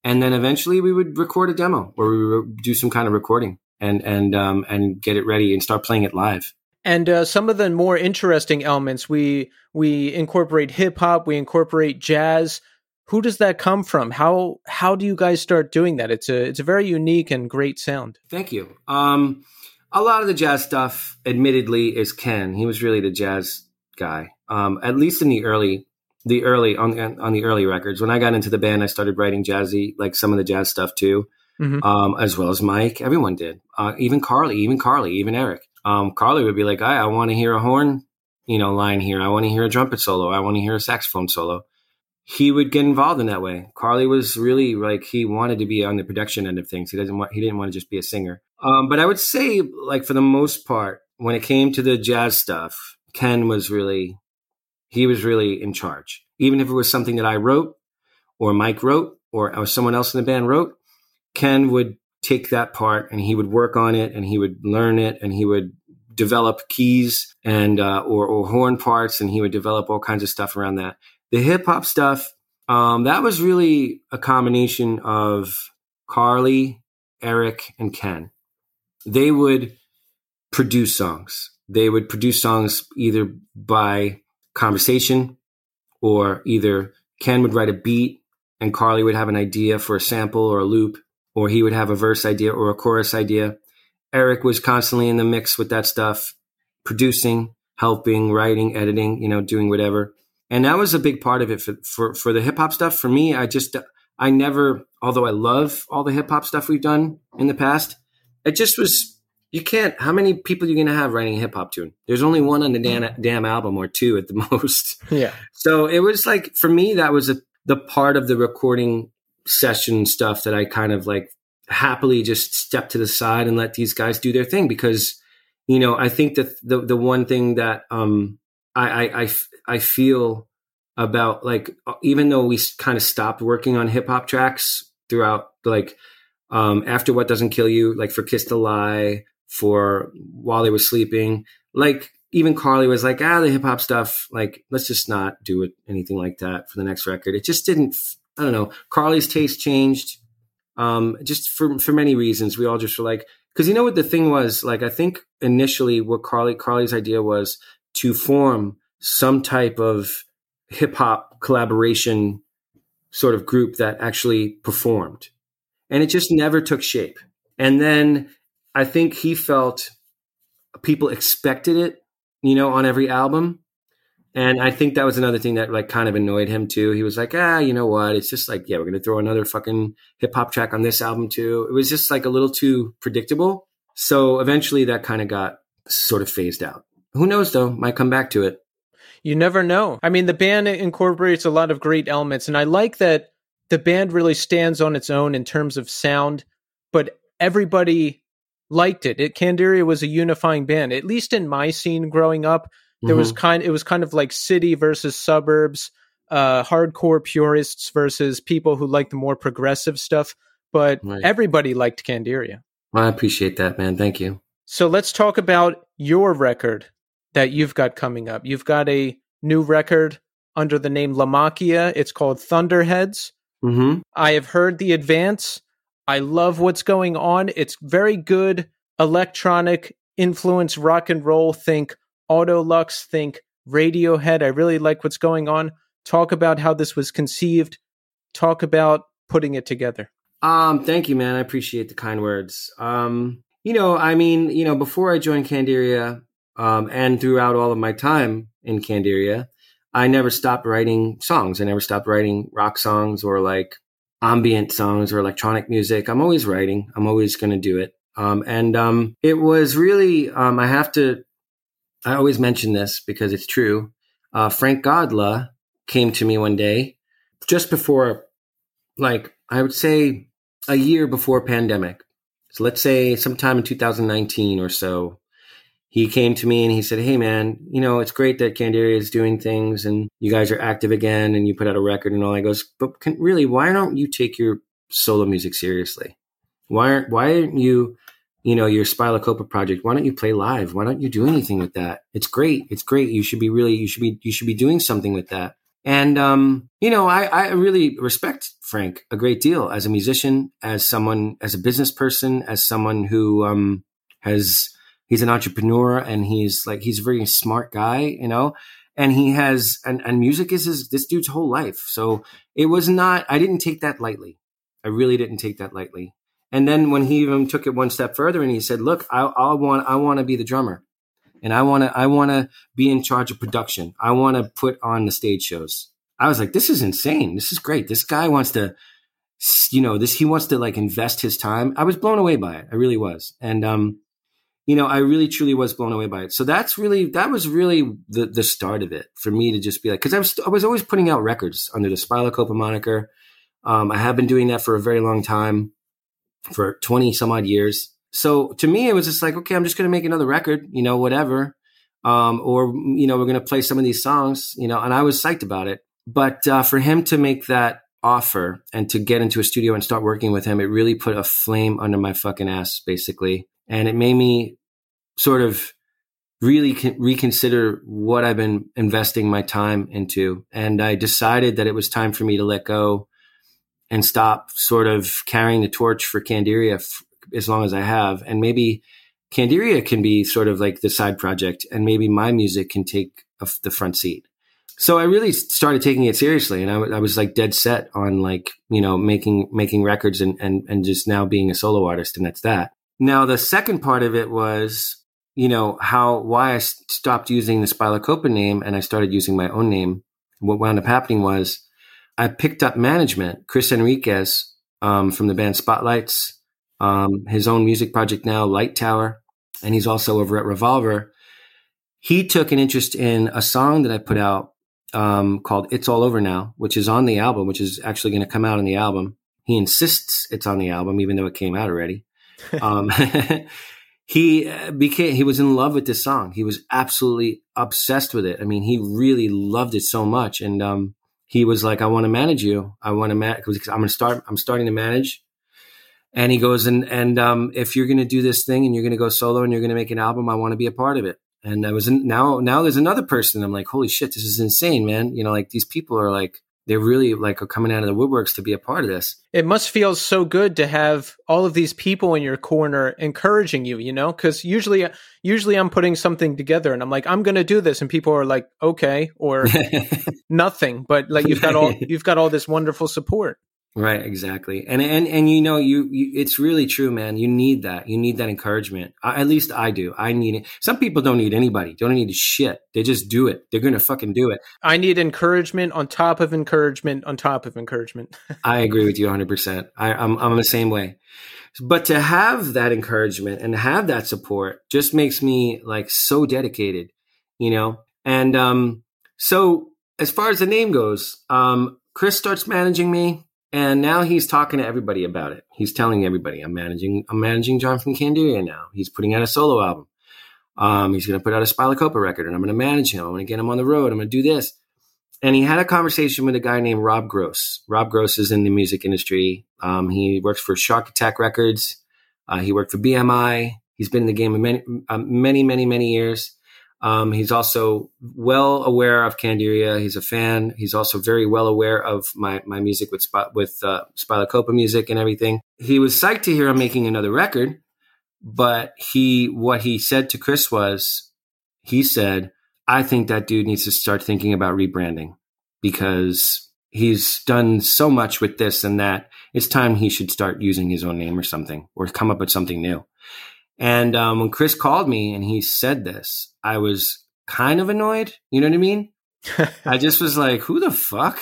and then eventually we would record a demo or we would do some kind of recording and and um, and get it ready and start playing it live. And uh, some of the more interesting elements we we incorporate hip hop, we incorporate jazz. Who does that come from? How how do you guys start doing that? It's a it's a very unique and great sound. Thank you. Um, a lot of the jazz stuff, admittedly, is Ken. He was really the jazz guy, um, at least in the early the early on on the early records. When I got into the band, I started writing jazzy, like some of the jazz stuff too, mm-hmm. um, as well as Mike. Everyone did, uh, even Carley, even Carley, even Eric. Um, Carley would be like, "I, I want to hear a horn, you know, line here. I want to hear a trumpet solo. I want to hear a saxophone solo." He would get involved in that way. Carley was really like he wanted to be on the production end of things. He doesn't want he didn't want to just be a singer. Um, but I would say, like for the most part, when it came to the jazz stuff, Ken was really he was really in charge. Even if it was something that I wrote or Mike wrote or, or someone else in the band wrote, Ken would take that part and he would work on it and he would learn it and he would develop keys and uh, or, or horn parts and he would develop all kinds of stuff around that. The hip hop stuff um, that was really a combination of Carley, Eric, and Ken. They would produce songs. They would produce songs either by conversation, or either Ken would write a beat and Carly would have an idea for a sample or a loop, or he would have a verse idea or a chorus idea. Eric was constantly in the mix with that stuff, producing, helping, writing, editing, you know, doing whatever. And that was a big part of it for, for, for the hip hop stuff. For me, I just, I never, although I love all the hip hop stuff we've done in the past, it just was you can't. How many people are you going to have writing a hip hop tune? There's only one on the damn, damn album or two at the most. Yeah. So it was like for me that was a, the part of the recording session stuff that I kind of like happily just step to the side and let these guys do their thing because you know I think that the the one thing that um I I I, I feel about like even though we kind of stopped working on hip hop tracks throughout like um after what doesn't kill you like for kiss the lie for while they were sleeping. Like even Carley was like, ah, the hip hop stuff, like let's just not do it anything like that for the next record. It just didn't. I don't know. Carley's taste changed, um, just for for many reasons. We all just were like, because you know what the thing was. Like I think initially, what Carley Carley's idea was to form some type of hip hop collaboration sort of group that actually performed, and it just never took shape. And then I think he felt people expected it, you know, on every album. And I think that was another thing that like kind of annoyed him too. He was like, ah, you know what? It's just like, yeah, we're going to throw another fucking hip hop track on this album too. It was just like a little too predictable. So eventually that kind of got sort of phased out. Who knows though? Might come back to it. You never know. I mean, the band incorporates a lot of great elements and I like that the band really stands on its own in terms of sound, but everybody liked it. It Candiria was a unifying band. At least in my scene growing up, there mm-hmm. was kind it was kind of like city versus suburbs, uh, hardcore purists versus people who like the more progressive stuff. But right. everybody liked Candiria. I appreciate that, man. Thank you. So let's talk about your record that you've got coming up. You've got a new record under the name LaMacchia. It's called Thunderheads. Mm-hmm. I have heard the advance. I love what's going on. It's very good electronic influence rock and roll. Think Autolux, think Radiohead. I really like what's going on. Talk about how this was conceived. Talk about putting it together. Um, thank you, man. I appreciate the kind words. Um, you know, I mean, you know, before I joined Candiria, um, and throughout all of my time in Candiria, I never stopped writing songs. I never stopped writing rock songs or like ambient songs or electronic music. I'm always writing. I'm always going to do it. Um, and um, it was really, um, I have to, I always mention this because it's true. Uh, Frank Godla came to me one day just before, like, I would say a year before pandemic. So let's say sometime in 2019 or so, he came to me and he said, Hey man, you know, it's great that Candiria is doing things and you guys are active again and you put out a record and all. I goes, but can, really, why don't you take your solo music seriously? Why aren't, why aren't you, you know, your Spylacopa project? Why don't you play live? Why don't you do anything with that? It's great. It's great. You should be really, you should be, you should be doing something with that. And, um, you know, I, I really respect Frank a great deal as a musician, as someone, as a business person, as someone who, um, has, he's an entrepreneur and he's like he's a very smart guy, you know. And he has and, and music is his this dude's whole life. So it was not I didn't take that lightly. I really didn't take that lightly. And then when he even took it one step further and he said, "Look, I, I want I want to be the drummer, and I want to I want to be in charge of production. I want to put on the stage shows. I was like, this is insane. This is great. This guy wants to, you know, this, he wants to like invest his time. I was blown away by it. I really was. And, um, you know, I really truly was blown away by it. So that's really, that was really the, the start of it for me to just be like, cause I was, I was always putting out records under the Spylacopa moniker. Um, I have been doing that for a very long time, for 20 some odd years. So to me, it was just like, okay, I'm just going to make another record, you know, whatever. Um, or, you know, we're going to play some of these songs, you know, and I was psyched about it. But uh, for him to make that offer and to get into a studio and start working with him, it really put a flame under my fucking ass, basically. And it made me sort of really reconsider what I've been investing my time into. And I decided that it was time for me to let go and stop sort of carrying the torch for Candiria f- as long as I have. And maybe Candiria can be sort of like the side project and maybe my music can take the front seat so I really started taking it seriously, and I, I, was like dead set on like you know making making records and and and just now being a solo artist, and that's that. Now the second part of it was you know how why I stopped using the Spylacopa name and I started using my own name. What wound up happening was I picked up management. Chris Enriquez um, from the band Spotlights, um, his own music project now, Light Tower, and he's also over at Revolver. He took an interest in a song that I put out um, called It's All Over Now, which is on the album, which is actually going to come out on the album. He insists it's on the album, even though it came out already. Um, he uh, became, he was in love with this song. He was absolutely obsessed with it. I mean, he really loved it so much. And, um, he was like, I want to manage you. I want to manage because I'm going to start, I'm starting to manage. And he goes, and, and, um, if you're going to do this thing and you're going to go solo and you're going to make an album, I want to be a part of it and I was in, now now there's another person. I'm like, holy shit, this is insane, man. You know, like these people are like they're really like are coming out of the woodworks to be a part of this. It must feel so good to have all of these people in your corner encouraging you, you know, because usually usually I'm putting something together and I'm like, I'm going to do this, and people are like, okay, or nothing. But like you've got all you've got all this wonderful support. Right, exactly. And and and you know, you, you, it's really true, man. You need that. You need that encouragement. I, at least I do. I need it. Some people don't need anybody. They don't need a shit. They just do it. They're going to fucking do it. I need encouragement on top of encouragement on top of encouragement. I agree with you 100%. I I'm I'm the same way. But to have that encouragement and have that support just makes me like so dedicated, you know? And um so as far as the name goes, um Chris starts managing me and now he's talking to everybody about it. He's telling everybody, I'm managing, I'm managing John from Candiria now. He's putting out a solo album. Um, he's going to put out a Spylacopa record and I'm going to manage him. I'm going to get him on the road. I'm going to do this. And he had a conversation with a guy named Rob Gross. Rob Gross is in the music industry. Um, he works for Shark Attack Records. Uh, he worked for BMI. He's been in the game many, uh, many, many, many years. Um, he's also well aware of Candiria. He's a fan. He's also very well aware of my, my music with Spot, with uh, Copa music and everything. He was psyched to hear I'm making another record, but he what he said to Chris was, he said, "I think that dude needs to start thinking about rebranding because he's done so much with this and that. It's time he should start using his own name or something, or come up with something new." And um, when Chris called me and he said this, I was kind of annoyed. You know what I mean? I just was like, who the fuck?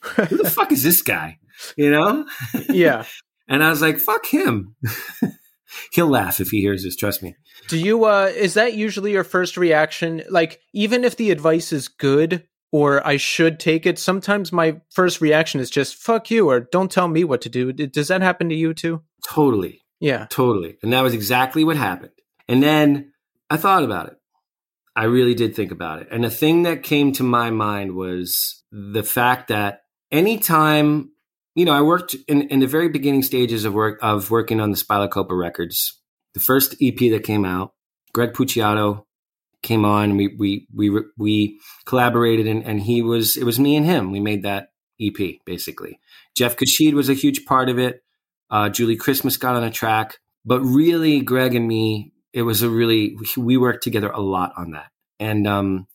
who the fuck is this guy? You know? Yeah. and I was like, fuck him. He'll laugh if he hears this, trust me. Do you uh is that usually your first reaction? Like even if the advice is good or I should take it, sometimes my first reaction is just fuck you or don't tell me what to do. Does that happen to you too? Totally. Yeah. Totally. And that was exactly what happened. And then I thought about it. I really did think about it. And the thing that came to my mind was the fact that anytime, you know, I worked in, in the very beginning stages of work of working on the Spylacopa records. The first EP that came out, Greg Puciato came on. We we we we collaborated, and, and he was it was me and him. We made that EP basically. Jeff Caxide was a huge part of it. Uh, Julie Christmas got on a track, but really, Greg and me, it was a really we worked together a lot on that, and um,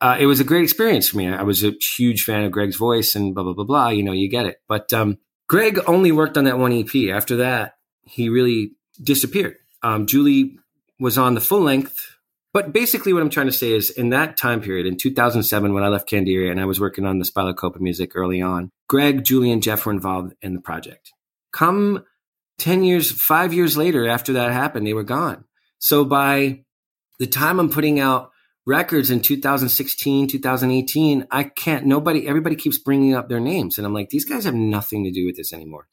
uh, it was a great experience for me. I was a huge fan of Greg's voice and blah blah blah blah. You know, you get it. But um, Greg only worked on that one EP. After that, he really disappeared. Um, Julie was on the full length but basically, what I'm trying to say is in that time period, in 2007, when I left Candiria and I was working on the Spylacopa music early on, Greg, Julie, and Jeff were involved in the project. Come 10 years, five years later, after that happened, they were gone. So by the time I'm putting out records in 2016, 2018, I can't, nobody, everybody keeps bringing up their names. And I'm like, these guys have nothing to do with this anymore.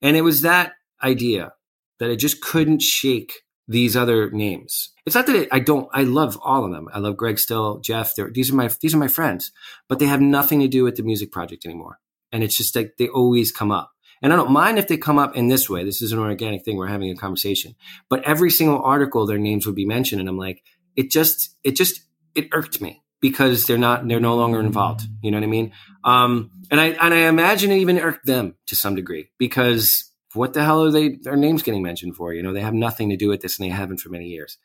And it was that idea that I just couldn't shake these other names. It's not that I don't. I love all of them. I love Greg Still, Jeff. these are my these are my friends, but they have nothing to do with the music project anymore. And it's just like they always come up. And I don't mind if they come up in this way. This is an organic thing. We're having a conversation. But every single article, their names would be mentioned, and I'm like, it just it just it irked me because they're not they're no longer involved. You know what I mean? Um, and I and I imagine it even irked them to some degree because what the hell are they their names getting mentioned for? You know, they have nothing to do with this and they haven't for many years.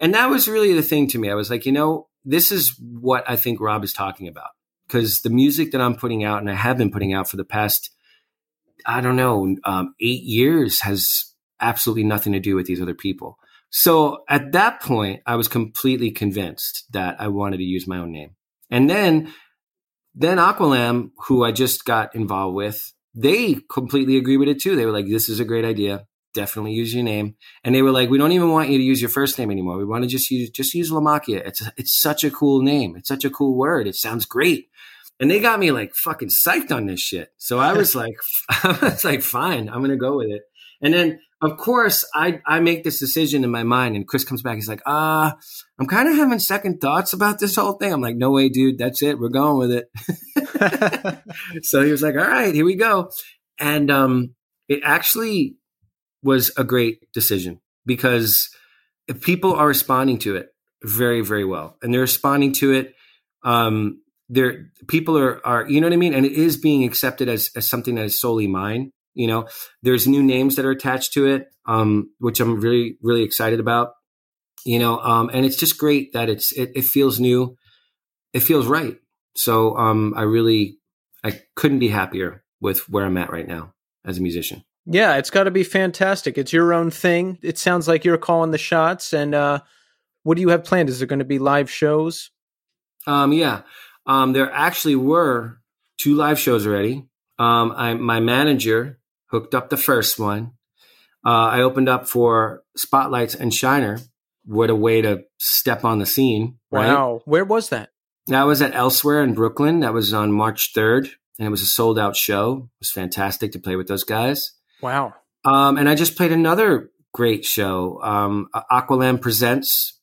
And that was really the thing to me. I was like, you know, this is what I think Rob is talking about. Because the music that I'm putting out and I have been putting out for the past, I don't know, um, eight years has absolutely nothing to do with these other people. So at that point, I was completely convinced that I wanted to use my own name. And then, then Aqualamb, who I just got involved with, they completely agree with it too. They were like, this is a great idea. Definitely use your name. And they were like, we don't even want you to use your first name anymore. We want to just use, just use LaMacchia. It's, it's such a cool name. It's such a cool word. It sounds great. And they got me like fucking psyched on this shit. So I was like, I was like, fine, I'm going to go with it. And then of course, I, I make this decision in my mind, and Chris comes back. He's like, ah, uh, I'm kind of having second thoughts about this whole thing. I'm like, no way, dude. That's it. We're going with it. so he was like, all right, here we go. And um, it actually was a great decision because if people are responding to it very, very well, and they're responding to it, um, there people are are you know what I mean, and it is being accepted as as something that is solely mine. You know, there's new names that are attached to it, um, which I'm really, really excited about. You know, um, and it's just great that it's it, it feels new, it feels right. So um, I really, I couldn't be happier with where I'm at right now as a musician. Yeah, it's got to be fantastic. It's your own thing. It sounds like you're calling the shots. And uh, what do you have planned? Is there going to be live shows? Um, yeah, um, there actually were two live shows already. Um, I, my manager hooked up the first one. Uh, I opened up for Spotlights and Shiner. What a way to step on the scene. Right? Wow. Where was that? That was at Elsewhere in Brooklyn. That was on March 3rd. And it was a sold out show. It was fantastic to play with those guys. Wow. Um, and I just played another great show. Um, Aqualamb Presents.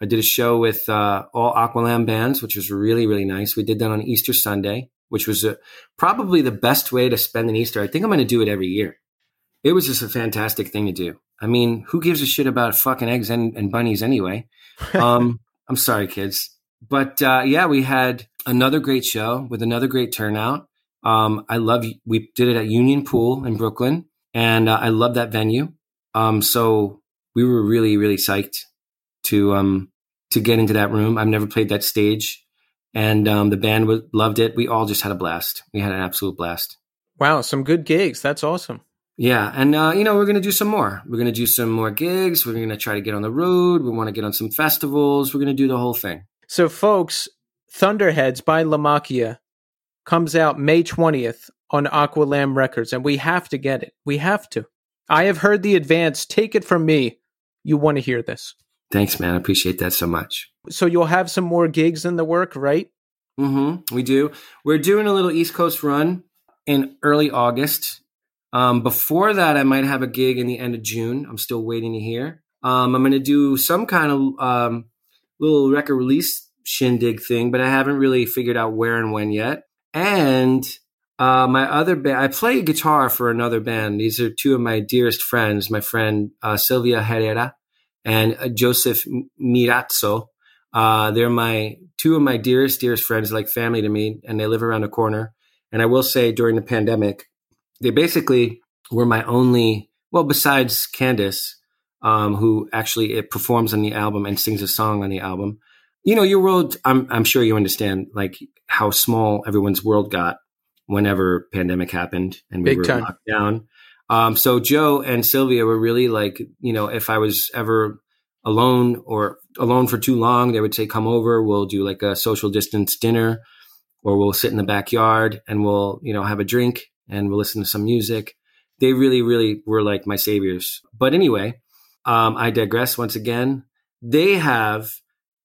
I did a show with uh, all Aqualamb bands, which was really, really nice. We did that on Easter Sunday which was a, probably the best way to spend an Easter. I think I'm going to do it every year. It was just a fantastic thing to do. I mean, who gives a shit about fucking eggs and, and bunnies anyway? Um, I'm sorry, kids. But uh, yeah, we had another great show with another great turnout. Um, I love, we did it at Union Pool in Brooklyn, and uh, I love that venue. Um, so we were really, really psyched to um, to get into that room. I've never played that stage and um, the band w- loved it. We all just had a blast. We had an absolute blast. Wow, some good gigs. That's awesome. Yeah, and uh, you know we're going to do some more. We're going to do some more gigs. We're going to try to get on the road. We want to get on some festivals. We're going to do the whole thing. So, folks, Thunderheads by LaMacchia comes out May twentieth on Aqualamb Records, and we have to get it. We have to. I have heard the advance. Take it from me. You want to hear this. Thanks, man. I appreciate that so much. So you'll have some more gigs in the work, right? Mm-hmm. We do. We're doing a little East Coast run in early August. Um, before that, I might have a gig in the end of June. I'm still waiting to hear. Um, I'm going to do some kind of um, little record release shindig thing, but I haven't really figured out where and when yet. And uh, my other band, I play guitar for another band. These are two of my dearest friends. My friend uh, Silvia Herrera and uh, Joseph Mirazzo. Uh, they're my two of my dearest, dearest friends, like family to me, and they live around the corner. And I will say, during the pandemic, they basically were my only, well, besides Candace, um, who actually it performs on the album and sings a song on the album. You know, your world. I'm I'm sure you understand, like how small everyone's world got whenever pandemic happened and we Big were time. locked down. Um, so Joe and Sylvia were really like, you know, if I was ever alone or alone for too long, they would say, come over. We'll do like a social distance dinner or we'll sit in the backyard and we'll, you know, have a drink and we'll listen to some music. They really, really were like my saviors. But anyway, um, I digress once again. They have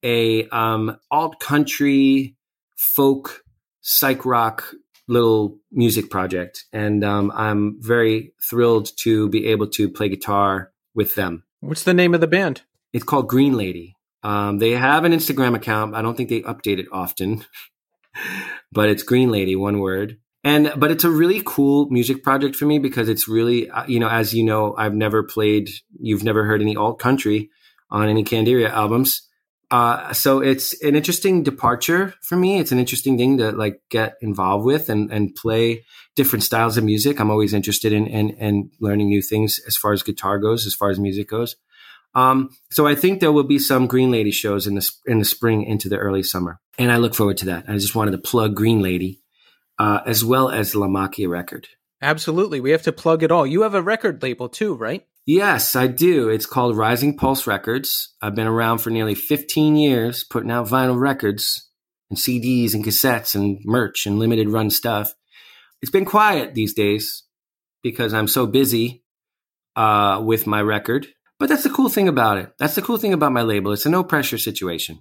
a um, alt country folk psych rock little music project, and um, I'm very thrilled to be able to play guitar with them. What's the name of the band? It's called Green Lady. Um, they have an Instagram account. I don't think they update it often, but it's Green Lady, one word. And but it's a really cool music project for me because it's really uh, you know as you know I've never played you've never heard any alt country on any Candiria albums. Uh, so it's an interesting departure for me. It's an interesting thing to like get involved with and, and play different styles of music. I'm always interested in, in, in learning new things as far as guitar goes, as far as music goes. Um, so I think there will be some Green Lady shows in the in the spring into the early summer, and I look forward to that. I just wanted to plug Green Lady uh, as well as LaMacchia record. Absolutely, we have to plug it all. You have a record label too, right? Yes, I do. It's called Rising Pulse Records. I've been around for nearly 15 years, putting out vinyl records and CDs and cassettes and merch and limited run stuff. It's been quiet these days because I'm so busy uh, with my record. But that's the cool thing about it. That's the cool thing about my label. It's a no pressure situation.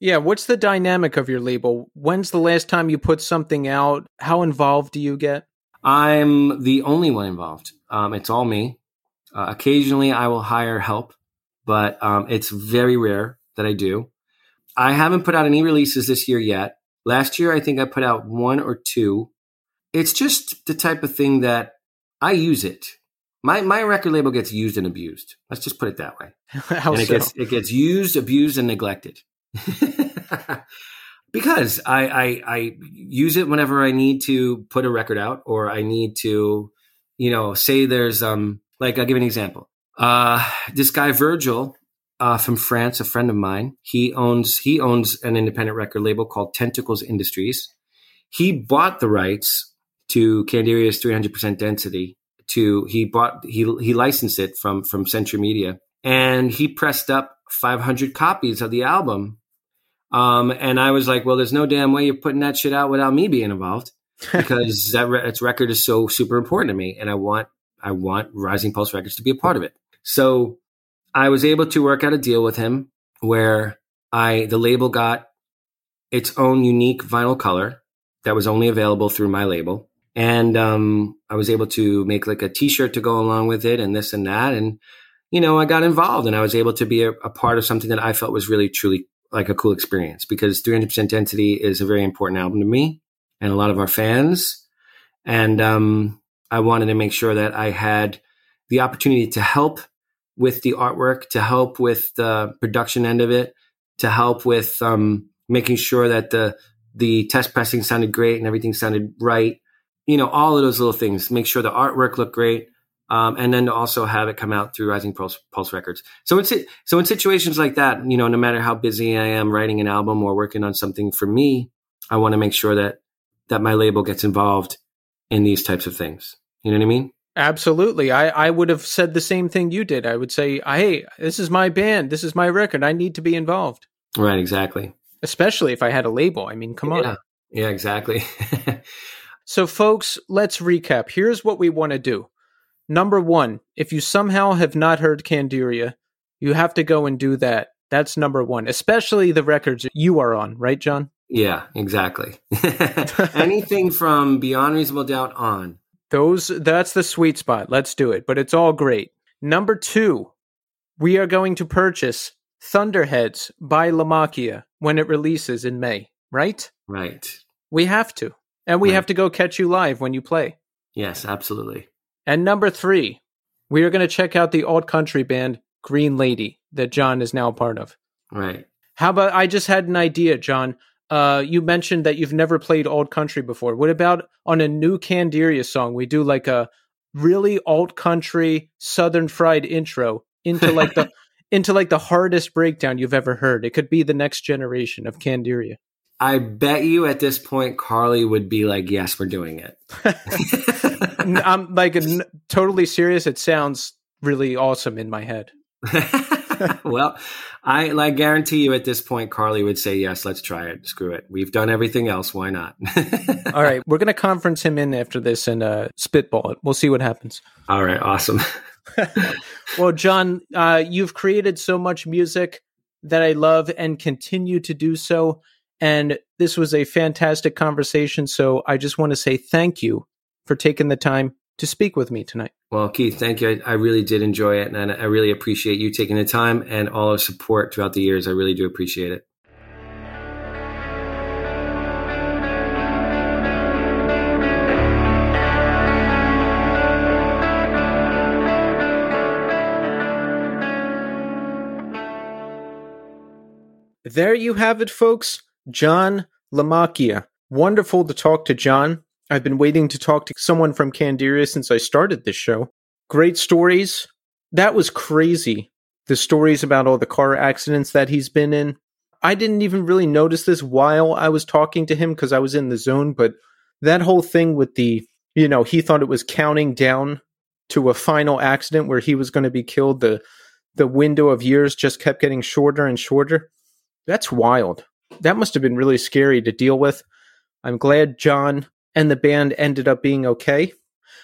Yeah, what's the dynamic of your label? When's the last time you put something out? How involved do you get? I'm the only one involved. Um, it's all me. Uh, occasionally, I will hire help, but um, it's very rare that I do. I haven't put out any releases this year yet. Last year, I think I put out one or two. It's just the type of thing that I use it. My my record label gets used and abused. Let's just put it that way. How and it so? gets it gets used, abused, and neglected. because I, I I use it whenever I need to put a record out or I need to, you know, say there's um like I'll give you an example. Uh, this guy Virgil uh, from France, a friend of mine, he owns he owns an independent record label called Tentacles Industries. He bought the rights to Candiria's 300% density. To he bought he he licensed it from from Century Media, and he pressed up 500 copies of the album. Um, and I was like, well, there's no damn way you're putting that shit out without me being involved because that re- its record is so super important to me, and I want I want Rising Pulse Records to be a part of it. So I was able to work out a deal with him where I the label got its own unique vinyl color that was only available through my label. And um, I was able to make like a T-shirt to go along with it, and this and that. And you know, I got involved, and I was able to be a, a part of something that I felt was really truly like a cool experience because 300% Density is a very important album to me and a lot of our fans. And um, I wanted to make sure that I had the opportunity to help with the artwork, to help with the production end of it, to help with um, making sure that the the test pressing sounded great and everything sounded right. You know, all of those little things. Make sure the artwork looked great, um, and then to also have it come out through Rising Pulse, Pulse Records. So in so in situations like that, you know, no matter how busy I am writing an album or working on something for me, I want to make sure that that my label gets involved in these types of things. You know what I mean? Absolutely. I, I would have said the same thing you did. I would say, hey, this is my band. This is my record. I need to be involved. Right, exactly. Especially if I had a label. I mean, come Yeah, on. yeah exactly. So, folks, let's recap. Here's what we want to do. Number one, if you somehow have not heard Candiria, you have to go and do that. That's number one, especially the records you are on, right, John? yeah, exactly. Anything from Beyond Reasonable Doubt on. Those that's the sweet spot. Let's do it. But it's all great. Number two, we are going to purchase Thunderheads by LaMacchia when it releases in May, right? Right. We have to. And we Right. have to go catch you live when you play. Yes, absolutely. And number three, we are going to check out the alt country band Green Lady that John is now a part of. Right. How about I just had an idea, John? Uh, you mentioned that you've never played alt country before. What about on a new Candiria song? We do like a really old country Southern fried intro into like the into like the hardest breakdown you've ever heard. It could be the next generation of Candiria. I bet you at this point, Carley would be like, yes, we're doing it. I'm like n- totally serious. It sounds really awesome in my head. well, I like guarantee you at this point, Carley would say yes. Let's try it. Screw it. We've done everything else. Why not? All right, we're gonna conference him in after this and uh, spitball it. We'll see what happens. All right, awesome. well, John, uh, you've created so much music that I love and continue to do so. And this was a fantastic conversation. So I just want to say thank you for taking the time to speak with me tonight. Well, Keith, thank you. I, I, really did enjoy it, and I really appreciate you taking the time and all our support throughout the years. I really do appreciate it. There you have it, folks. John LaMacchia. Wonderful to talk to John. I've been waiting to talk to someone from Candiria since I started this show. Great stories. That was crazy. The stories about all the car accidents that he's been in. I didn't even really notice this while I was talking to him because I was in the zone, but that whole thing with the, you know, he thought it was counting down to a final accident where he was going to be killed. The the window of years just kept getting shorter and shorter. That's wild. That must have been really scary to deal with. I'm glad John and the band ended up being okay.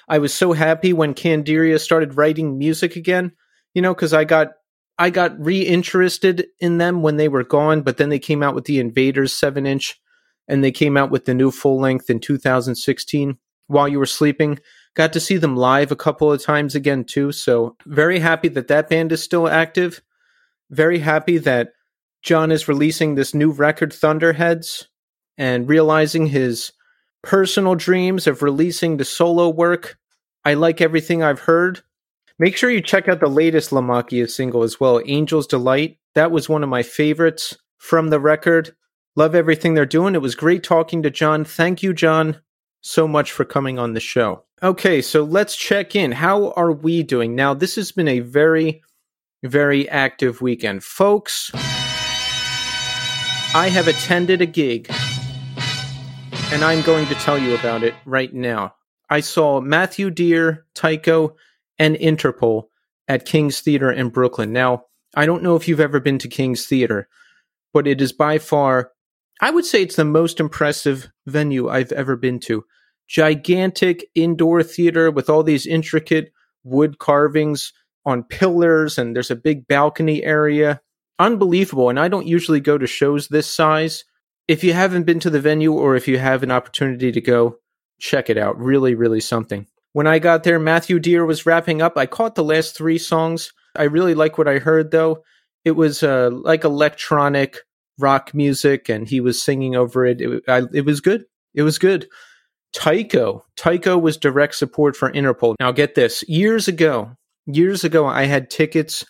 I was so happy when Candiria started writing music again, you know, because I got I got reinterested in them when they were gone, but then they came out with the Invaders seven inch, and they came out with the new full length in 2016 while you were sleeping. Got to see them live a couple of times again too, so very happy that that band is still active. Very happy that John is releasing this new record, Thunderheads, and realizing his personal dreams of releasing the solo work. I like everything I've heard. Make sure you check out the latest LaMacchia single as well, Angel's Delight. That was one of my favorites from the record. Love everything they're doing. It was great talking to John. Thank you, John, so much for coming on the show. Okay, so let's check in. How are we doing? Now, this has been a very, very active weekend. Folks, I have attended a gig and I'm going to tell you about it right now. I saw Matthew Dear, Tycho, and Interpol at King's Theater in Brooklyn. Now, I don't know if you've ever been to King's Theater, but it is by far, I would say it's the most impressive venue I've ever been to. Gigantic indoor theater with all these intricate wood carvings on pillars, and there's a big balcony area. Unbelievable. And I don't usually go to shows this size if you haven't been to the venue or if you have an opportunity to go, check it out. Really, really something. When I got there, Matthew Dear was wrapping up. I caught the last three songs. I really like what I heard though. It was uh, like electronic rock music, and he was singing over it. It, I, it was good. It was good. Tycho. Tycho was direct support for Interpol. Now get this. Years ago, years ago, I had tickets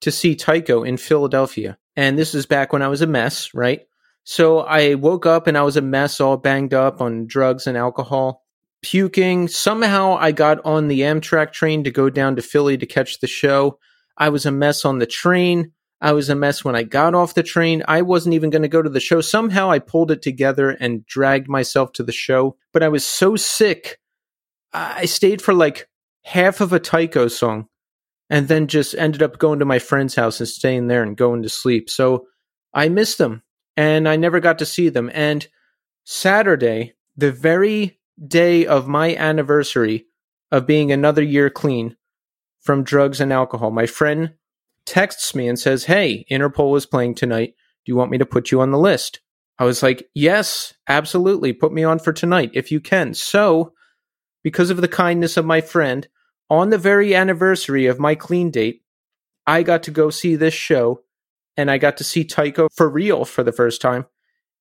to see Tycho in Philadelphia. And this is back when I was a mess, right? So I woke up and I was a mess, all banged up on drugs and alcohol, puking. Somehow I got on the Amtrak train to go down to Philly to catch the show. I was a mess on the train. I was a mess when I got off the train. I wasn't even going to go to the show. Somehow I pulled it together and dragged myself to the show. But I was so sick. I stayed for like half of a Tycho song and then just ended up going to my friend's house and staying there and going to sleep. So I missed them and I never got to see them. And Saturday, the very day of my anniversary of being another year clean from drugs and alcohol, my friend texts me and says, Hey, Interpol is playing tonight. Do you want me to put you on the list? I was like, Yes, absolutely. Put me on for tonight if you can. So, because of the kindness of my friend, on the very anniversary of my clean date, I got to go see this show and I got to see Tycho for real for the first time.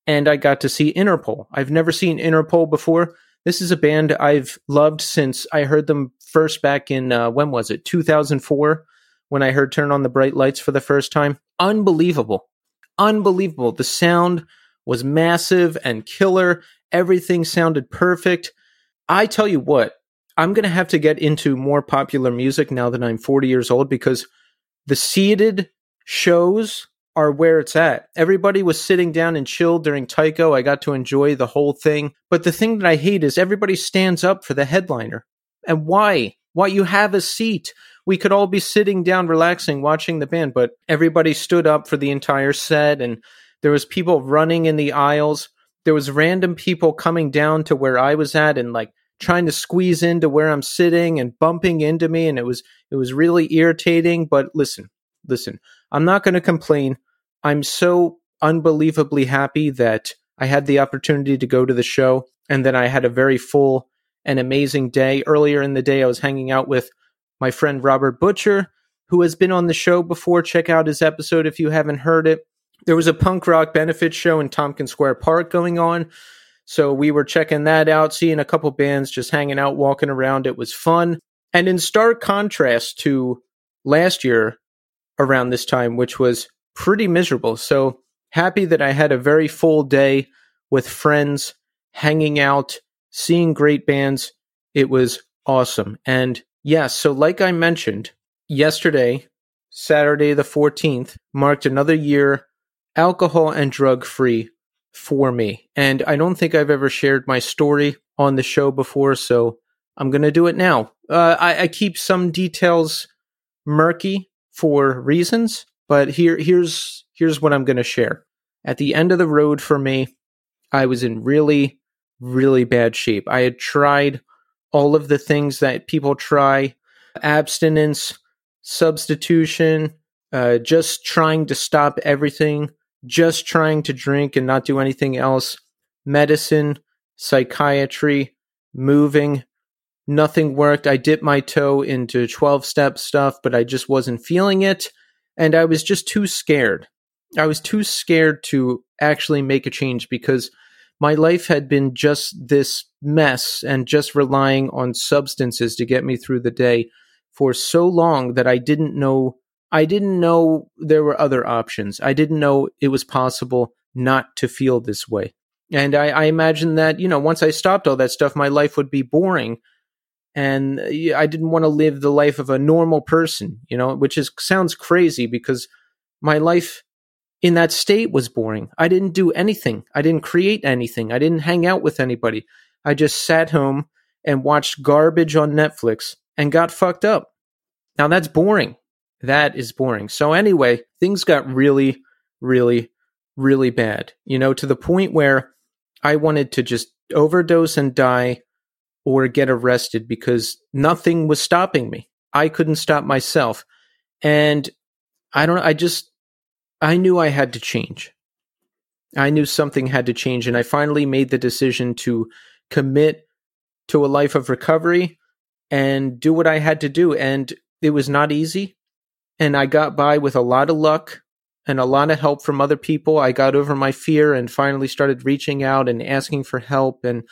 And I got to see Interpol. I've never seen Interpol before. This is a band I've loved since I heard them first back in, uh, when was it? 2004, when I heard Turn on the Bright Lights for the first time. Unbelievable. Unbelievable. The sound was massive and killer. Everything sounded perfect. I tell you what, I'm going to have to get into more popular music now that I'm 40 years old because the seated shows are where it's at. Everybody was sitting down and chilled during Tycho. I got to enjoy the whole thing. But the thing that I hate is everybody stands up for the headliner. And why? Why you have a seat. We could all be sitting down, relaxing, watching the band, but everybody stood up for the entire set, and there was people running in the aisles. There was random people coming down to where I was at and like trying to squeeze into where I'm sitting and bumping into me, and it was it was really irritating. But listen, listen, I'm not going to complain. I'm so unbelievably happy that I had the opportunity to go to the show and then I had a very full and amazing day. Earlier in the day, I was hanging out with my friend Robert Butcher, who has been on the show before. Check out his episode if you haven't heard it. There was a punk rock benefit show in Tompkins Square Park going on. So we were checking that out, seeing a couple bands, just hanging out, walking around. It was fun. And in stark contrast to last year around this time, which was pretty miserable. So happy that I had a very full day with friends, hanging out, seeing great bands. It was awesome. And yes, so like I mentioned, yesterday, Saturday the 14th, marked another year alcohol and drug free for me. And I don't think I've ever shared my story on the show before, so I'm going to do it now. Uh, I, I, keep some details murky for reasons, but here here's here's what I'm going to share. At the end of the road for me, I was in really really bad shape. I had tried all of the things that people try: abstinence, substitution, uh, just trying to stop everything just trying to drink and not do anything else, medicine, psychiatry, moving, nothing worked. I dipped my toe into 12 step stuff, but I just wasn't feeling it. And I was just too scared. I was too scared to actually make a change because my life had been just this mess and just relying on substances to get me through the day for so long that I didn't know I didn't know there were other options. I didn't know it was possible not to feel this way. And I, I imagined that, you know, once I stopped all that stuff, my life would be boring. And uh, I didn't want to live the life of a normal person, you know, which is sounds crazy because my life in that state was boring. I didn't do anything. I didn't create anything. I didn't hang out with anybody. I just sat home and watched garbage on Netflix and got fucked up. Now that's boring. That is boring. So anyway, things got really, really, really bad. You know, to the point where I wanted to just overdose and die or get arrested because nothing was stopping me. I couldn't stop myself. And I don't know, I just I knew I had to change. I knew something had to change and I finally made the decision to commit to a life of recovery and do what I had to do and it was not easy and I got by with a lot of luck and a lot of help from other people. I got over my fear and finally started reaching out and asking for help and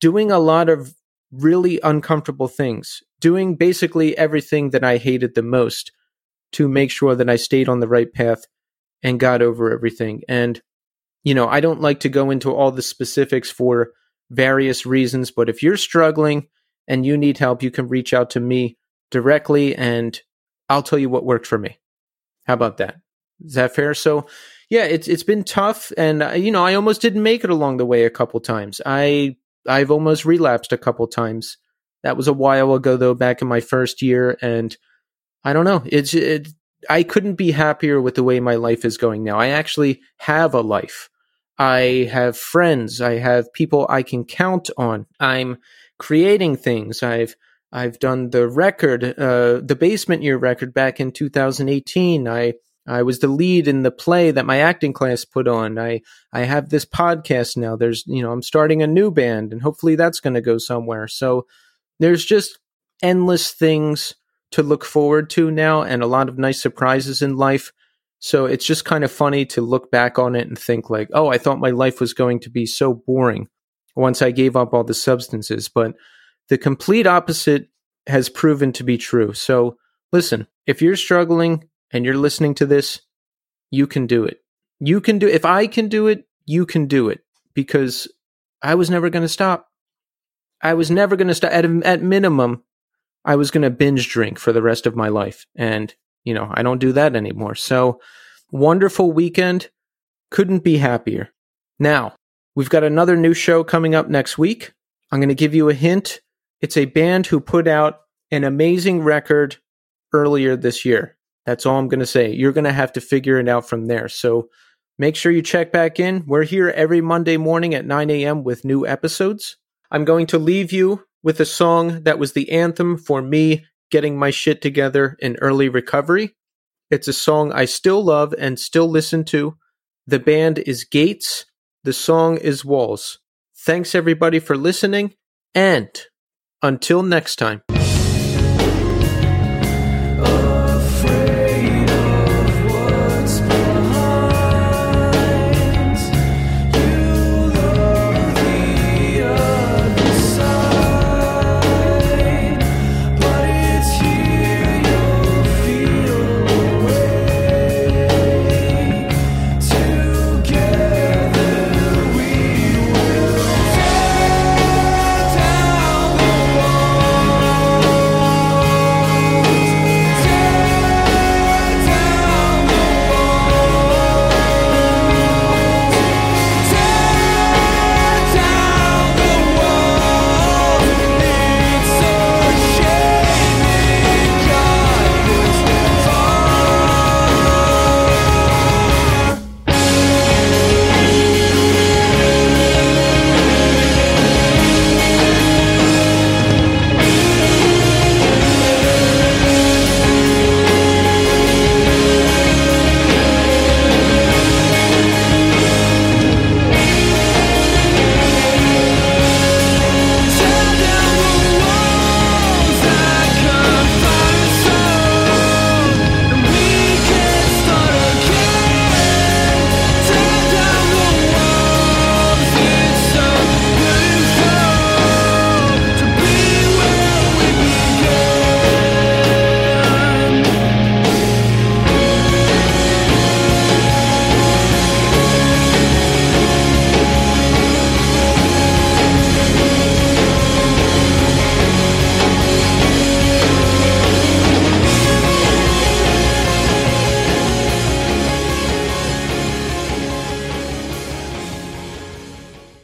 doing a lot of really uncomfortable things, doing basically everything that I hated the most to make sure that I stayed on the right path and got over everything. And, you know, I don't like to go into all the specifics for various reasons, but if you're struggling and you need help, you can reach out to me directly and I'll tell you what worked for me. How about that? Is that fair? So, yeah, it's it's been tough, and uh, you know, I almost didn't make it along the way a couple times. I I've almost relapsed a couple times. That was a while ago, though, back in my first year, and I don't know. It's it. I couldn't be happier with the way my life is going now. I actually have a life. I have friends. I have people I can count on. I'm creating things. I've I've done the record, uh, the basement year record back in 2018. I I was the lead in the play that my acting class put on. I I have this podcast now. There's you know I'm starting a new band and hopefully that's going to go somewhere. So there's just endless things to look forward to now and a lot of nice surprises in life. So it's just kind of funny to look back on it and think like, "Oh, I thought my life was going to be so boring once I gave up all the substances." But the complete opposite has proven to be true. So listen, if you're struggling and you're listening to this, you can do it. You can do if I can do it, you can do it because I was never going to stop. I was never going to stop at at minimum I was going to binge drink for the rest of my life and you know, I don't do that anymore. So wonderful weekend. Couldn't be happier. Now, we've got another new show coming up next week. I'm going to give you a hint it's a band who put out an amazing record earlier this year. That's all I'm going to say. You're going to have to figure it out from there. So make sure you check back in. We're here every Monday morning at 9 a.m. with new episodes. I'm going to leave you with a song that was the anthem for me getting my shit together in early recovery. It's a song I still love and still listen to. The band is Gates. The song is Walls. Thanks everybody for listening and until next time.